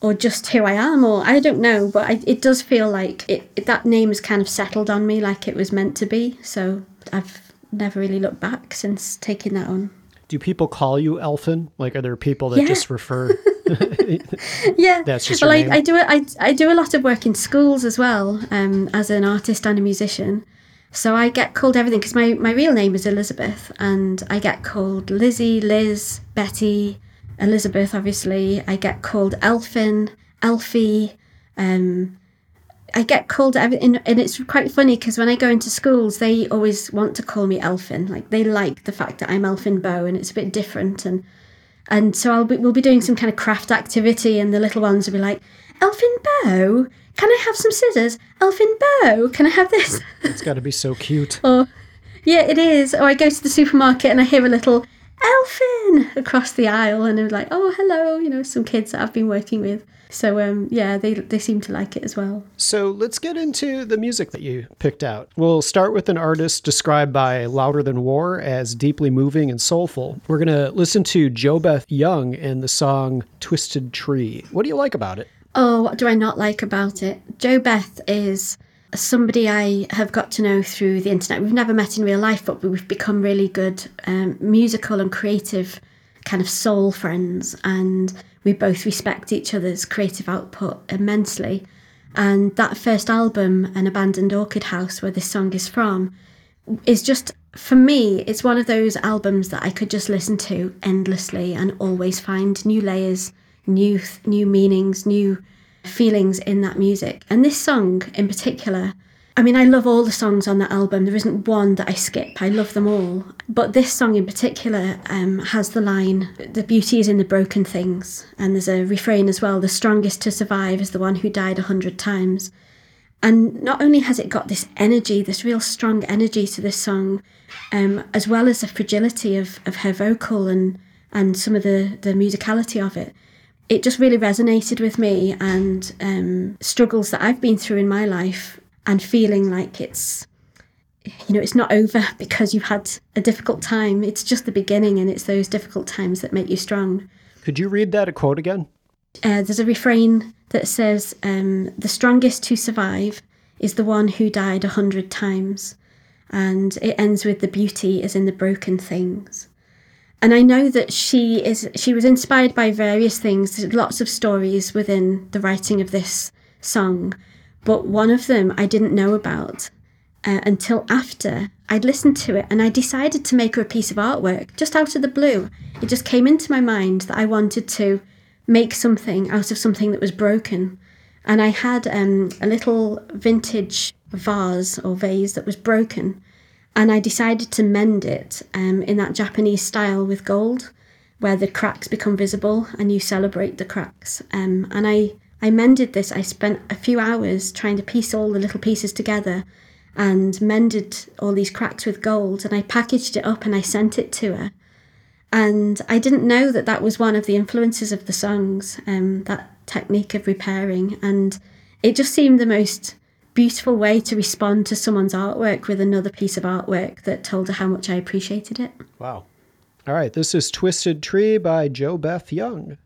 or just who I am, or I don't know, but I, it does feel like it, it- that name has kind of settled on me like it was meant to be. So I've never really looked back since taking that on. Do people call you Elfin? Like, are there people that Yeah. just refer? Yeah, That's just well, I? I do I, I do a lot of work in schools as well um, as an artist and a musician. So I get called everything because my, my real name is Elizabeth, and I get called Lizzie, Liz, Betty, Elizabeth. Obviously, I get called Elfin, Elfie. Um, I get called everything, and it's quite funny because when I go into schools, they always want to call me Elfin. Like they like the fact that I'm Elfin Bow, and it's a bit different. And and so I'll be, we'll be doing some kind of craft activity, and the little ones will be like, "Elfin Bow, can I have some scissors? Elfin Bow, can I have this?" it's got to be so cute. or yeah, it is. Or I go to the supermarket and I hear a little Elfin across the aisle, and I'm like, "Oh, hello," you know, some kids that I've been working with. So um, yeah, they they seem to like it as well. So let's get into the music that you picked out. We'll start with an artist described by Louder Than War as deeply moving and soulful. We're going to listen to Jo Beth Young and the song Twisted Tree. What do you like about it? Oh, what do I not like about it? Jo Beth is somebody I have got to know through the internet. We've never met in real life, but we've become really good um, musical and creative kind of soul friends, and we both respect each other's creative output immensely. And that first album, An Abandoned Orchid House, where this song is from, is just for me it's one of those albums that i could just listen to endlessly and always find new layers new new meanings new feelings in that music. And this song in particular i mean i love all the songs on that album. There isn't one that i skip. I love them all. But this song in particular um, has the line the beauty is in the broken things. And there's a refrain as well the strongest to survive is the one who died a hundred times. And not only has it got this energy, this real strong energy to this song, um, as well as the fragility of, of her vocal and, and some of the, the musicality of it, it just really resonated with me and um, struggles that I've been through in my life and feeling like it's you know it's not over because you've had a difficult time. It's just the beginning and it's those difficult times that make you strong. Could you read that a quote again? Uh, there's a refrain that says um, the strongest to survive is the one who died a hundred times. And it ends with the beauty is in the broken things and i know that she is she was inspired by various things lots of stories within the writing of this song but one of them i didn't know about uh, until after I'd listened to it and I decided to make her a piece of artwork just out of the blue. It just came into my mind that I wanted to make something out of something that was broken. And I had um, a little vintage vase or vase that was broken. And I decided to mend it um, in that Japanese style with gold, where the cracks become visible and you celebrate the cracks. Um, and I, I mended this. I spent a few hours trying to piece all the little pieces together and mended all these cracks with gold and I packaged it up and I sent it to her. And I didn't know that that was one of the influences of the songs, um, that technique of repairing. And it just seemed the most beautiful way to respond to someone's artwork with another piece of artwork that told her how much I appreciated it. Wow. All right, this is Twisted Tree by Jo Beth Young.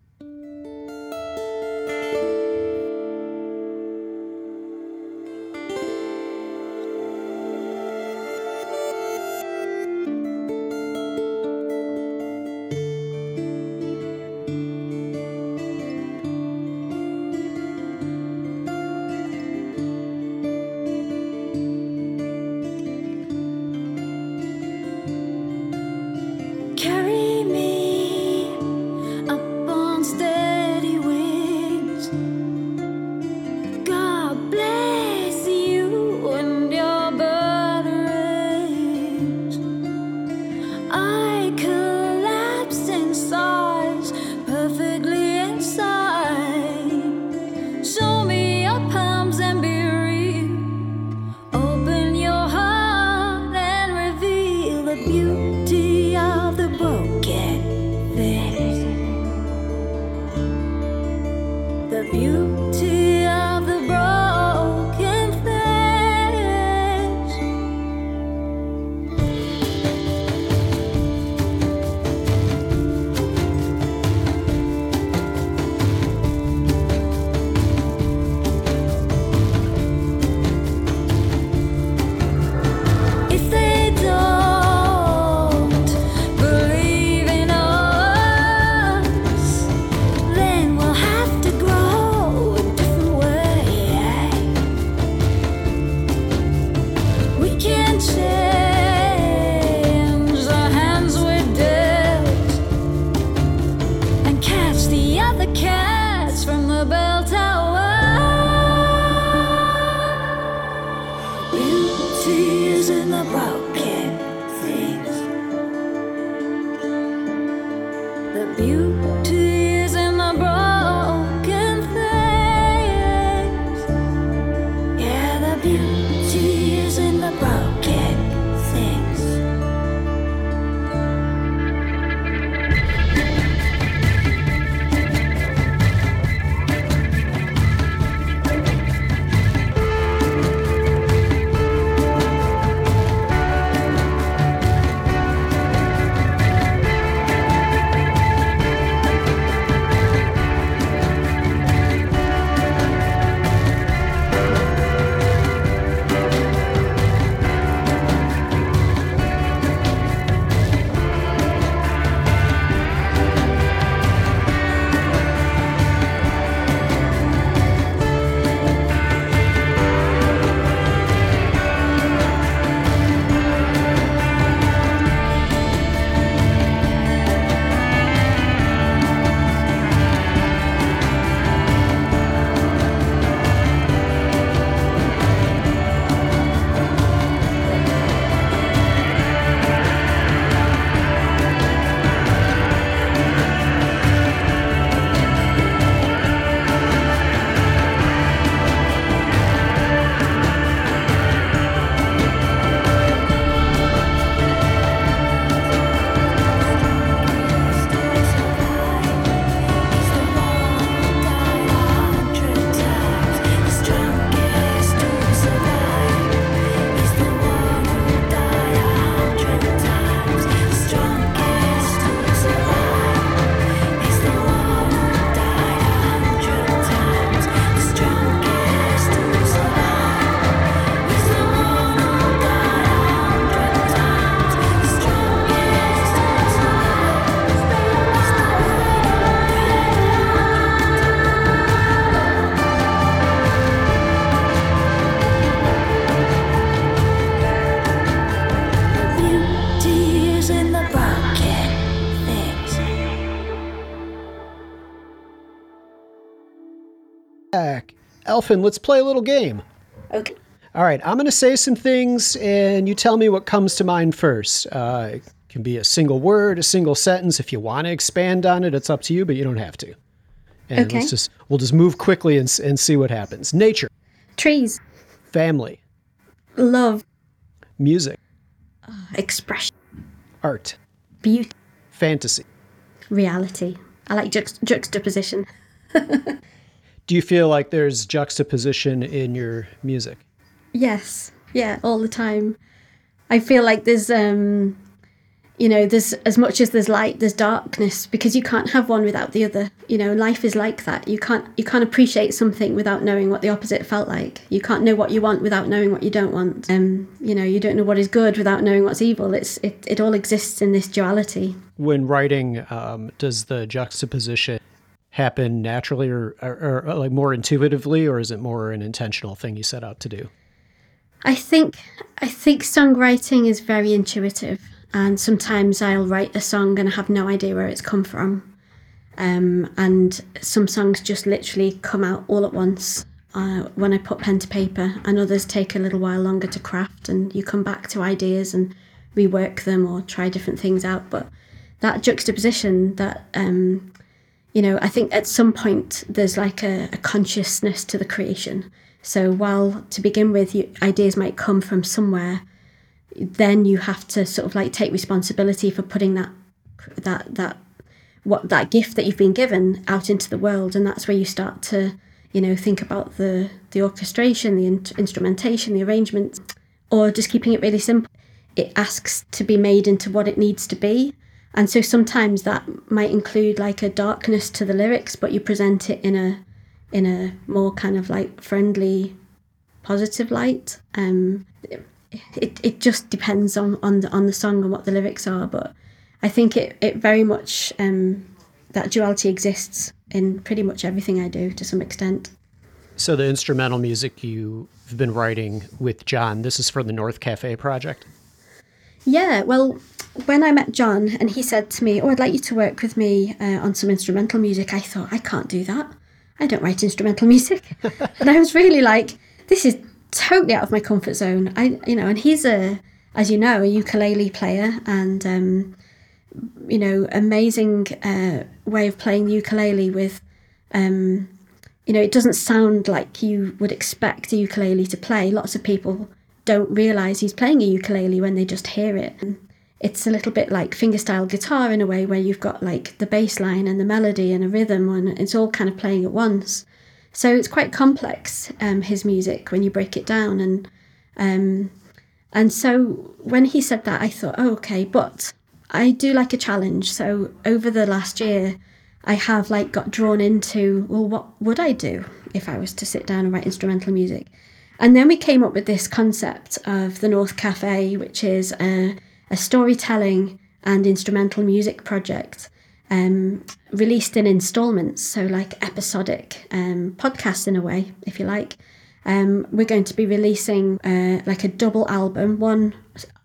Elfin, let's play a little game. Okay. All right, I'm going to say some things, and you tell me what comes to mind first. Uh, it can be a single word, a single sentence. If you want to expand on it, it's up to you, but you don't have to. And Okay. let's just we'll just move quickly and, and see what happens. Nature, Trees, family, love, music, expression, art, beauty, fantasy. reality. I like juxt- juxtaposition. Do you feel like there's juxtaposition in your music? Yes. Yeah, all the time. I feel like there's um you know, there's as much as there's light, there's darkness because you can't have one without the other. You know, life is like that. You can't you can't appreciate something without knowing what the opposite felt like. You can't know what you want without knowing what you don't want. Um, you know, you don't know what is good without knowing what's evil. It's it, it all exists in this duality. When writing, um, does the juxtaposition happen naturally or, or, or like more intuitively, or is it more an intentional thing you set out to do? I think I think songwriting is very intuitive, and sometimes I'll write a song and I have no idea where it's come from, um, and some songs just literally come out all at once uh, when I put pen to paper, and others take a little while longer to craft, and you come back to ideas and rework them or try different things out. But that juxtaposition, that um, you know, I think at some point there's like a, a consciousness to the creation. So while to begin with, you, ideas might come from somewhere, then you have to sort of like take responsibility for putting that that that what that gift that you've been given out into the world, and that's where you start to you know think about the the orchestration, the in- instrumentation, the arrangements, or just keeping it really simple. It asks to be made into what it needs to be. And so sometimes that might include like a darkness to the lyrics, but you present it in a in a more kind of like friendly, positive light. Um, it, it just depends on, on the on the song and what the lyrics are, but I think it, it very much um, that duality exists in pretty much everything I do to some extent. So the instrumental music you've been writing with John, this is for the North Cafe project. Yeah, well, when I met John and he said to me, "Oh, I'd like you to work with me uh, on some instrumental music," I thought, "I can't do that. I don't write instrumental music," and I was really like, "This is totally out of my comfort zone." I, you know, and he's a, as you know, a ukulele player and, um, you know, amazing uh, way of playing the ukulele with. Um, you know, it doesn't sound like you would expect a ukulele to play. Lots of people don't realize he's playing a ukulele when they just hear it. It's a little bit like fingerstyle guitar in a way, where you've got like the bass line and the melody and a rhythm, and it's all kind of playing at once. So it's quite complex, um, his music, when you break it down. And um, and so when he said that, I thought, oh, okay, but I do like a challenge. So over the last year, I have like got drawn into, well, what would I do if I was to sit down and write instrumental music? And then we came up with this concept of the North Cafe, which is a, a storytelling and instrumental music project um, released in installments, so like episodic um, podcasts in a way, if you like. Um, we're going to be releasing uh, like a double album. One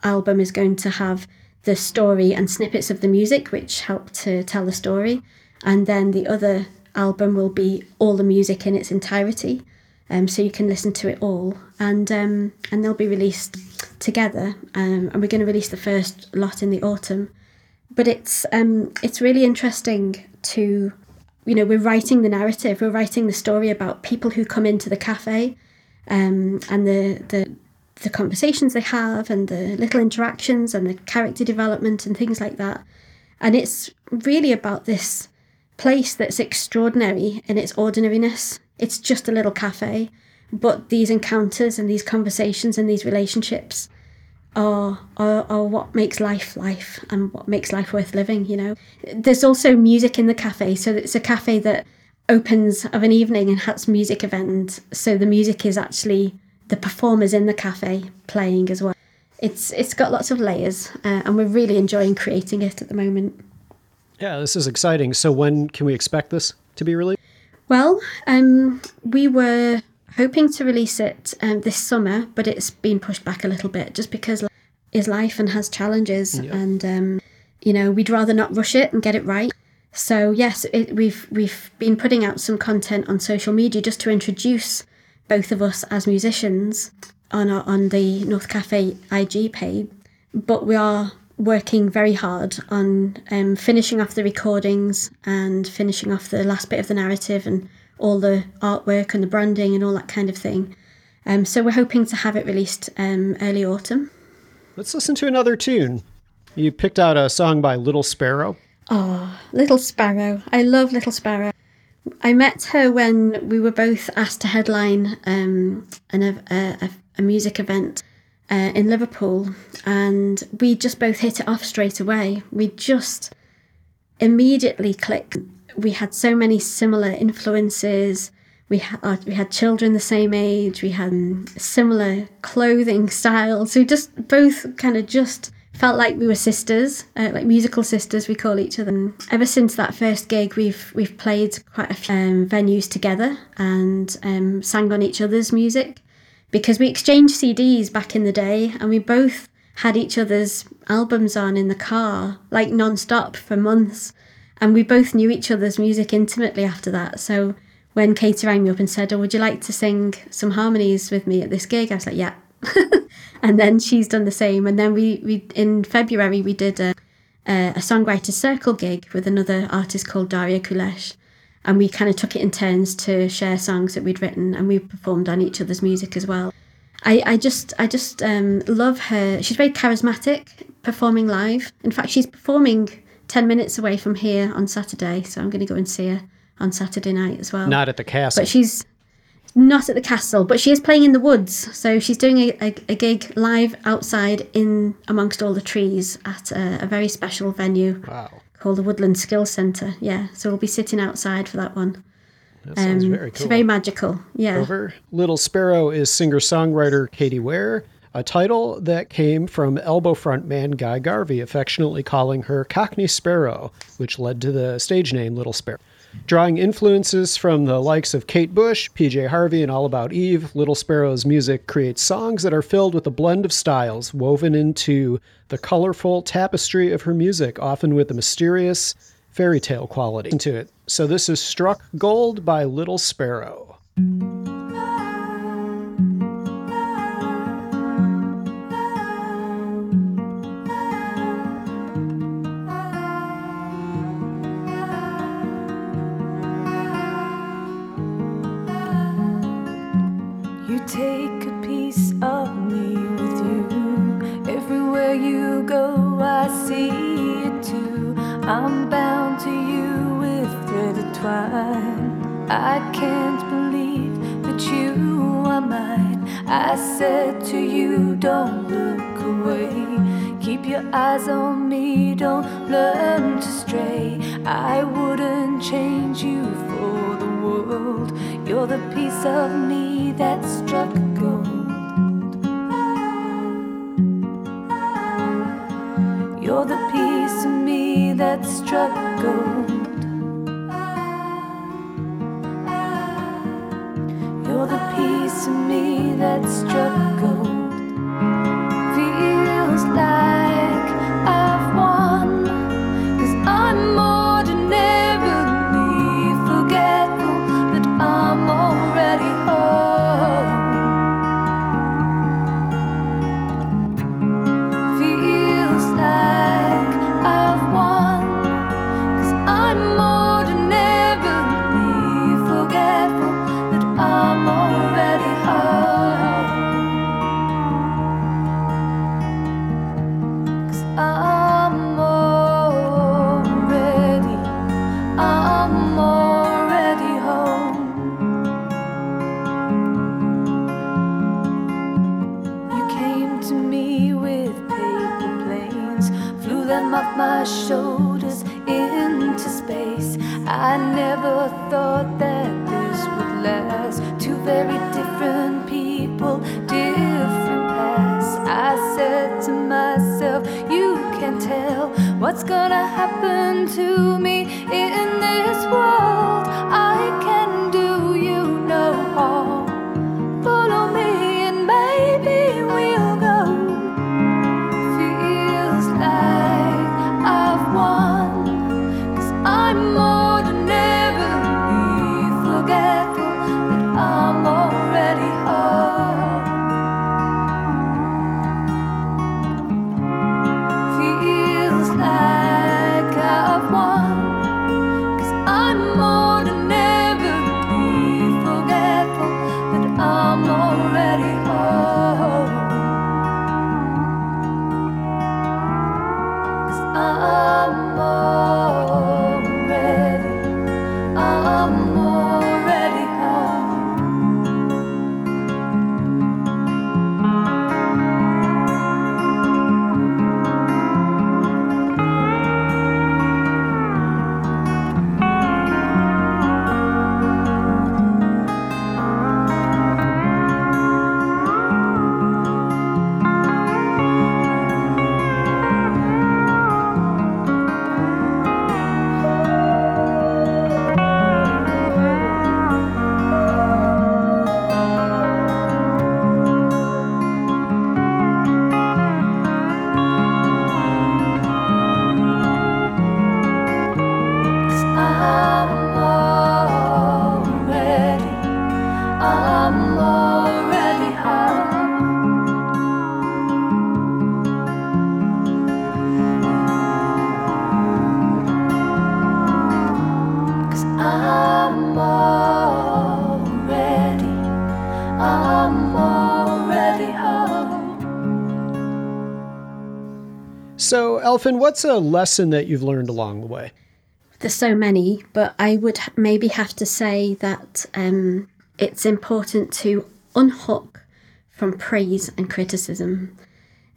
album is going to have the story and snippets of the music, which help to tell the story, and then the other album will be all the music in its entirety um, so you can listen to it all, and um, and they'll be released together. Um, and we're going to release the first lot in the autumn. But it's um, it's really interesting to, you know, we're writing the narrative, we're writing the story about people who come into the cafe, um, and the the the conversations they have, and the little interactions, and the character development, and things like that. And it's really about this place that's extraordinary in its ordinariness. It's just a little cafe, but these encounters and these conversations and these relationships are, are are what makes life life and what makes life worth living. You know, there's also music in the cafe, so it's a cafe that opens of an evening and has music event. So the music is actually the performers in the cafe playing as well. It's it's got lots of layers, uh, and we're really enjoying creating it at the moment. Yeah, this is exciting. So when can we expect this to be released? Well, um, we were hoping to release it um, this summer, but it's been pushed back a little bit just because is life and has challenges, and um, you know we'd rather not rush it and get it right. So yes, it, we've we've been putting out some content on social media just to introduce both of us as musicians on our, on the North Cafe IG page. But we are working very hard on um, finishing off the recordings and finishing off the last bit of the narrative and all the artwork and the branding and all that kind of thing. Um, so we're hoping to have it released um, early autumn. Let's listen to another tune. You picked out a song by Little Sparrow. Oh, Little Sparrow. I love Little Sparrow. I met her when we were both asked to headline um, an, a, a, a music event uh, in Liverpool, and we just both hit it off straight away. We just immediately clicked. We had so many similar influences. We had uh, we had children the same age. We had um, similar clothing styles. We just both kind of just felt like we were sisters, uh, like musical sisters. We call each other. And ever since that first gig, we've we've played quite a few um, venues together and um, sang on each other's music because we exchanged CDs back in the day, and we both had each other's albums on in the car like non-stop for months and we both knew each other's music intimately after that so when katie rang me up and said oh would you like to sing some harmonies with me at this gig i was like yeah and then she's done the same. And then we, we in February we did a, a, a songwriter circle gig with another artist called Daria Kulesh. And we kind of took it in turns to share songs that we'd written, and we performed on each other's music as well. I, I just I just um, love her. She's very charismatic performing live. In fact, she's performing ten minutes away from here on Saturday, so I'm going to go and see her on Saturday night as well. Not at the castle, but she's not at the castle, but she is playing in the woods. So she's doing a, a, a gig live outside in amongst all the trees at a, a very special venue wow. called the Woodland Skills Centre. Yeah, so we'll be sitting outside for that one. That sounds Um, very cool. It's very magical. Yeah. Over. Little Sparrow is singer songwriter Katie Ware, a title that came from elbow frontman Guy Garvey, affectionately calling her Cockney Sparrow, which led to the stage name Little Sparrow. Drawing influences from the likes of Kate Bush, PJ Harvey, and All About Eve, Little Sparrow's music creates songs that are filled with a blend of styles woven into the colorful tapestry of her music, often with a mysterious fairy tale quality to it. So this is Struck Gold by Little Sparrow. Said to you, don't look away. Keep your eyes on me, don't learn to stray. I wouldn't change you for the world. You're the piece of me that struck gold. You're the piece of me that struck gold. So, Elfin, what's a lesson that you've learned along the way? There's so many, but I would maybe have to say that um, it's important to unhook from praise and criticism.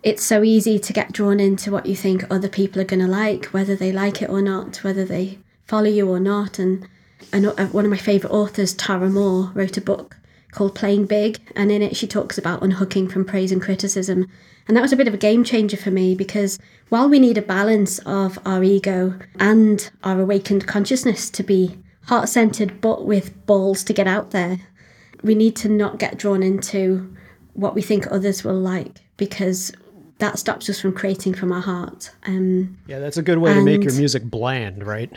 It's so easy to get drawn into what you think other people are going to like, whether they like it or not, whether they follow you or not. And uh, one of my favourite authors, Tara Mohr, wrote a book called Playing Big, and in it she talks about unhooking from praise and criticism. And that was a bit of a game changer for me because while we need a balance of our ego and our awakened consciousness to be heart centered but with balls to get out there, we need to not get drawn into what we think others will like because that stops us from creating from our heart. Um, Yeah, that's a good way to make your music bland, right?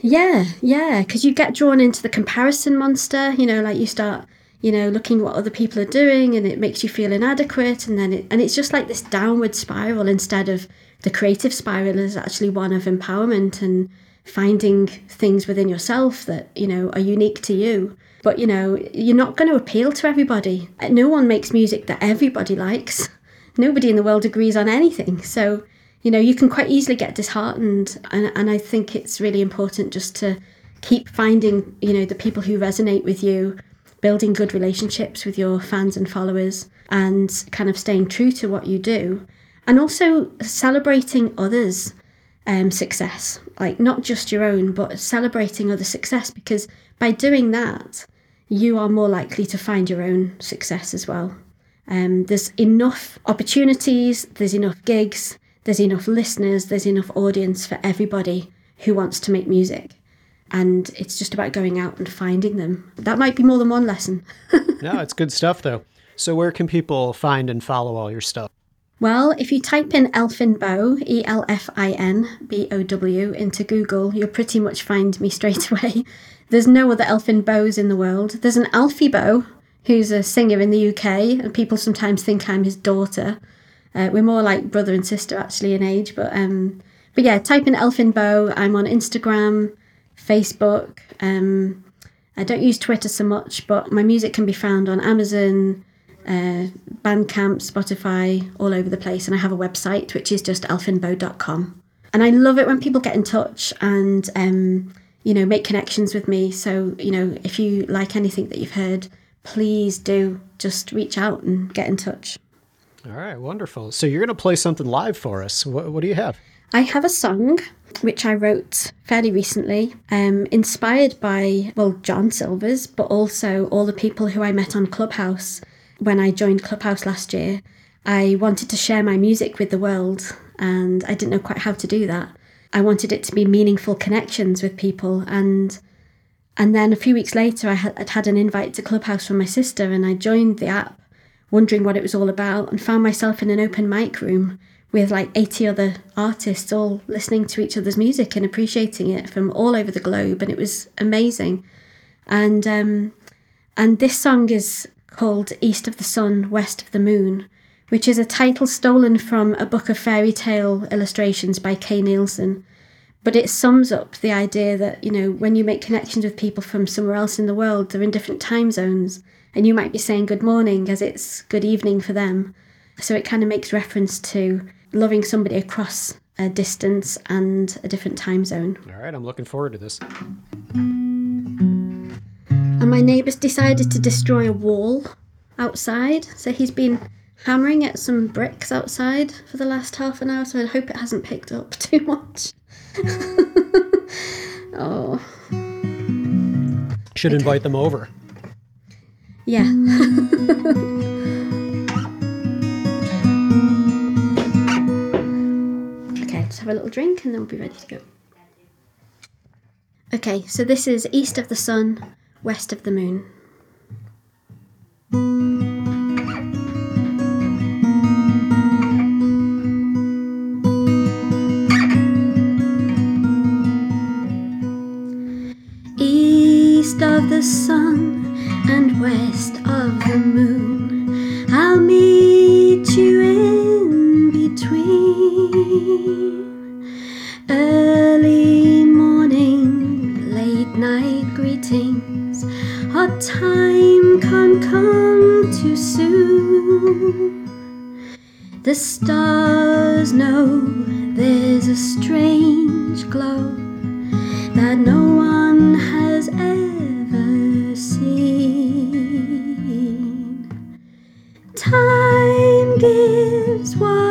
yeah, yeah, because you get drawn into the comparison monster. You know, like you start, you know, looking what other people are doing, and it makes you feel inadequate, and then it, and it's just like this downward spiral instead of the creative spiral is actually one of empowerment and finding things within yourself that you know are unique to you. But you know, you're not going to appeal to everybody. No one makes music that everybody likes. Nobody in the world agrees on anything. So you know you can quite easily get disheartened and, and i think it's really important just to keep finding you know the people who resonate with you building good relationships with your fans and followers and kind of staying true to what you do and also celebrating others um, success like not just your own but celebrating other success because by doing that you are more likely to find your own success as well um, there's enough opportunities, there's enough gigs, there's enough listeners, there's enough audience for everybody who wants to make music. And it's just about going out and finding them. That might be more than one lesson. No, it's good stuff, though. So, where can people find and follow all your stuff? Well, if you type in Elfin Bow, E L F I N B O W, into Google, you'll pretty much find me straight away. There's no other Elfin Bows in the world. There's an Alfie Boe, who's a singer in the UK, and people sometimes think I'm his daughter. Uh, we're more like brother and sister actually in age, but um, but yeah, type in Elfin Bow. I'm on Instagram, Facebook. Um, I don't use Twitter so much, but my music can be found on Amazon, uh, Bandcamp, Spotify, all over the place. And I have a website, which is just elfinbow.com. And I love it when people get in touch and, um, you know, make connections with me. So, you know, if you like anything that you've heard, please do just reach out and get in touch. All right, wonderful. So, you're going to play something live for us. What, what do you have? I have a song which I wrote fairly recently, um, inspired by, well, John Silvers, but also all the people who I met on Clubhouse when I joined Clubhouse last year. I wanted to share my music with the world, and I didn't know quite how to do that. I wanted it to be meaningful connections with people, and and then a few weeks later, I had, had an invite to Clubhouse from my sister, and I joined the app, wondering what it was all about, and found myself in an open mic room with like 80 other artists all listening to each other's music and appreciating it from all over the globe and it was amazing. And um and this song is called east of the sun west of the moon which is a title stolen from a book of fairy tale illustrations by kay nielsen. But it sums up the idea that you know when you make connections with people from somewhere else in the world they're in different time zones and you might be saying good morning as it's good evening for them. So it kind of makes reference to loving somebody across a distance and a different time zone. All right, I'm looking forward to this. And my neighbour's decided to destroy a wall outside. So he's been hammering at some bricks outside for the last half an hour. So I hope it hasn't picked up too much. oh, Should invite them over. yeah. have a little drink and then we'll be ready to go. Okay, so this is East of the Sun, West of the Moon. East of the sun and west of the moon, I'll meet you in between. Early morning, late night greetings, our time can't come too soon. The stars know there's a strange glow that no one has ever seen. Time gives what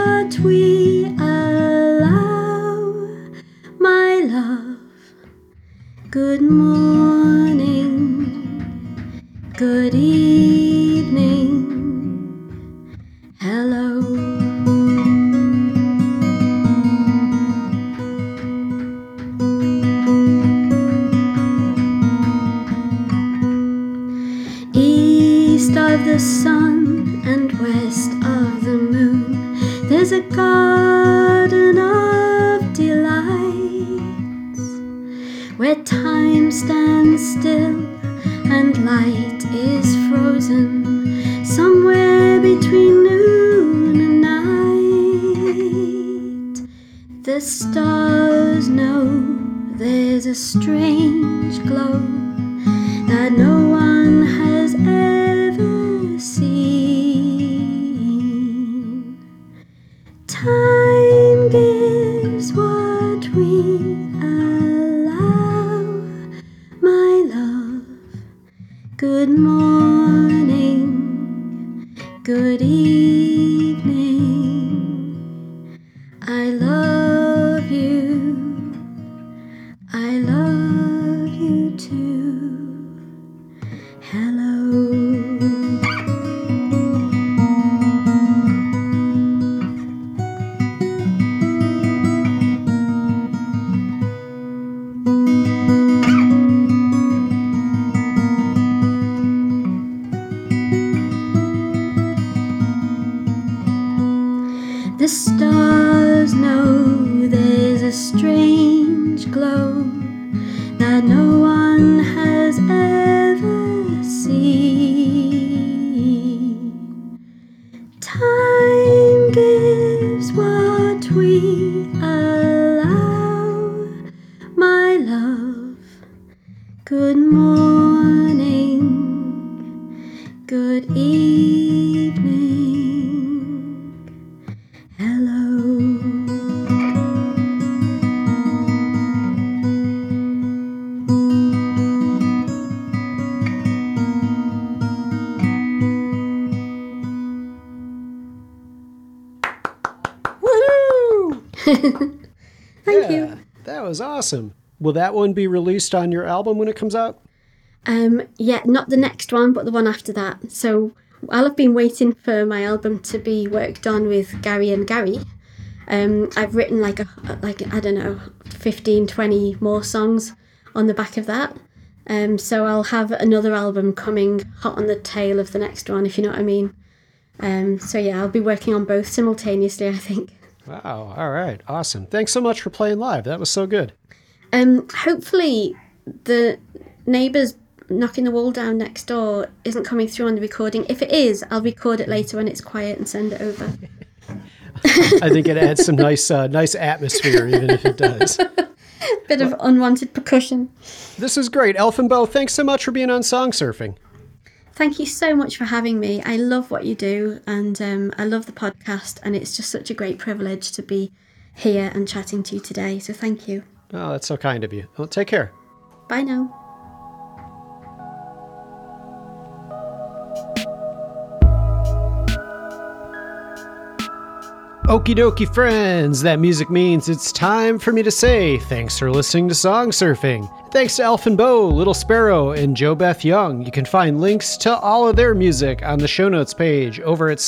Thank you. That was awesome. Will that one be released on your album when it comes out? Um, yeah, not the next one, but the one after that. So I'll have been waiting for my album to be worked on with Gary and Gary, um, I've written like a like I don't know, 15, 20 more songs on the back of that. Um, so I'll have another album coming hot on the tail of the next one, if you know what I mean. Um, so yeah, I'll be working on both simultaneously, I think. Wow. All right. Awesome. Thanks so much for playing live. That was so good. Um, hopefully the neighbours knocking the wall down next door isn't coming through on the recording. If it is, I'll record it later when it's quiet and send it over. I think it adds some nice, uh, nice atmosphere, even if it does. Bit of unwanted percussion. This is great. Elfin Bow, thanks so much for being on Song Surfing. Thank you so much for having me. I love what you do and um, I love the podcast, and it's just such a great privilege to be here and chatting to you today. So thank you. Oh, that's so kind of you. Well, take care. Bye now. Okie dokie, friends. That music means it's time for me to say thanks for listening to Song Surfing. Thanks to Elfin Bow, Little Sparrow, and Jo Beth Young. You can find links to all of their music on the show notes page over at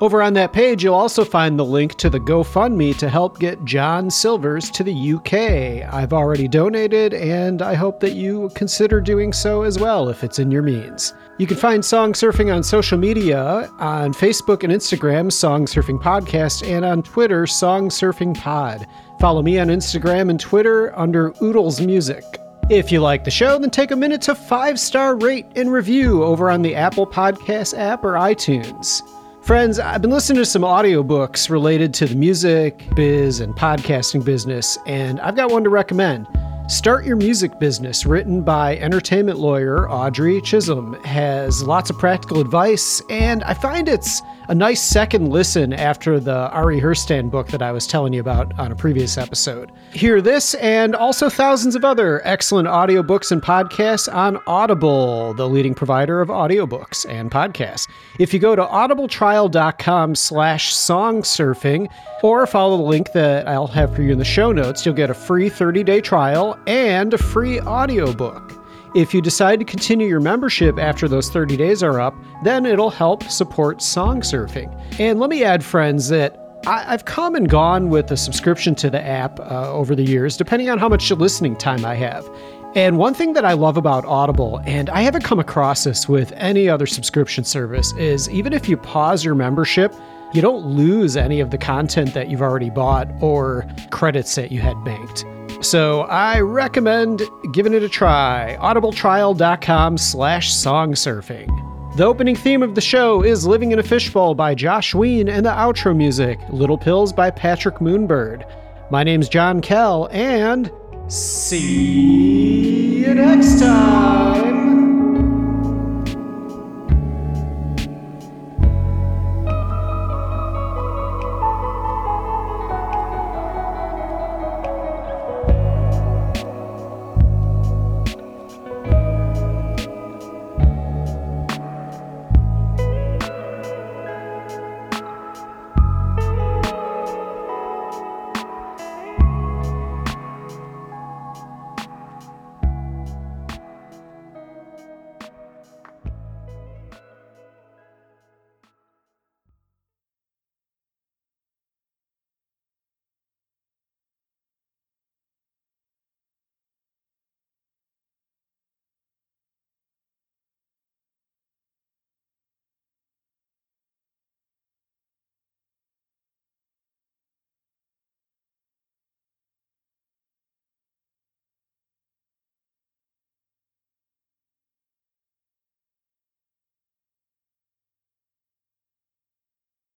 Over on that page, you'll also find the link to the GoFundMe to help get John Silvers to the UK. I've already donated, and I hope that you consider doing so as well if it's in your means. You can find Song Surfing on social media on Facebook and Instagram, Song Surfing Podcast, and on Twitter, Song Surfing Pod. Follow me on Instagram and Twitter under Oodles Music. If you like the show, then take a minute to five star rate and review over on the Apple Podcast app or iTunes. Friends, I've been listening to some audiobooks related to the music biz and podcasting business, and I've got one to recommend. Start Your Music Business, written by entertainment lawyer Audrey Chisholm, has lots of practical advice, and I find it's a nice second listen after the Ari Herstand book that I was telling you about on a previous episode. Hear this and also thousands of other excellent audiobooks and podcasts on Audible, the leading provider of audiobooks and podcasts. If you go to audibletrial.com slash songsurfing or follow the link that I'll have for you in the show notes, you'll get a free 30-day trial and a free audiobook. If you decide to continue your membership after those 30 days are up, then it'll help support song surfing. And let me add, friends, that I, have come and gone with a subscription to the app uh, over the years, depending on how much listening time I have. And one thing that I love about Audible, and I haven't come across this with any other subscription service, is even if you pause your membership, you don't lose any of the content that you've already bought or credits that you had banked. So I recommend giving it a try. audibletrial.com slash songsurfing. The opening theme of the show is Living in a Fishbowl by Josh Ween and the outro music, Little Pills by Patrick Moonbird. My name's John Kell, and see you next time.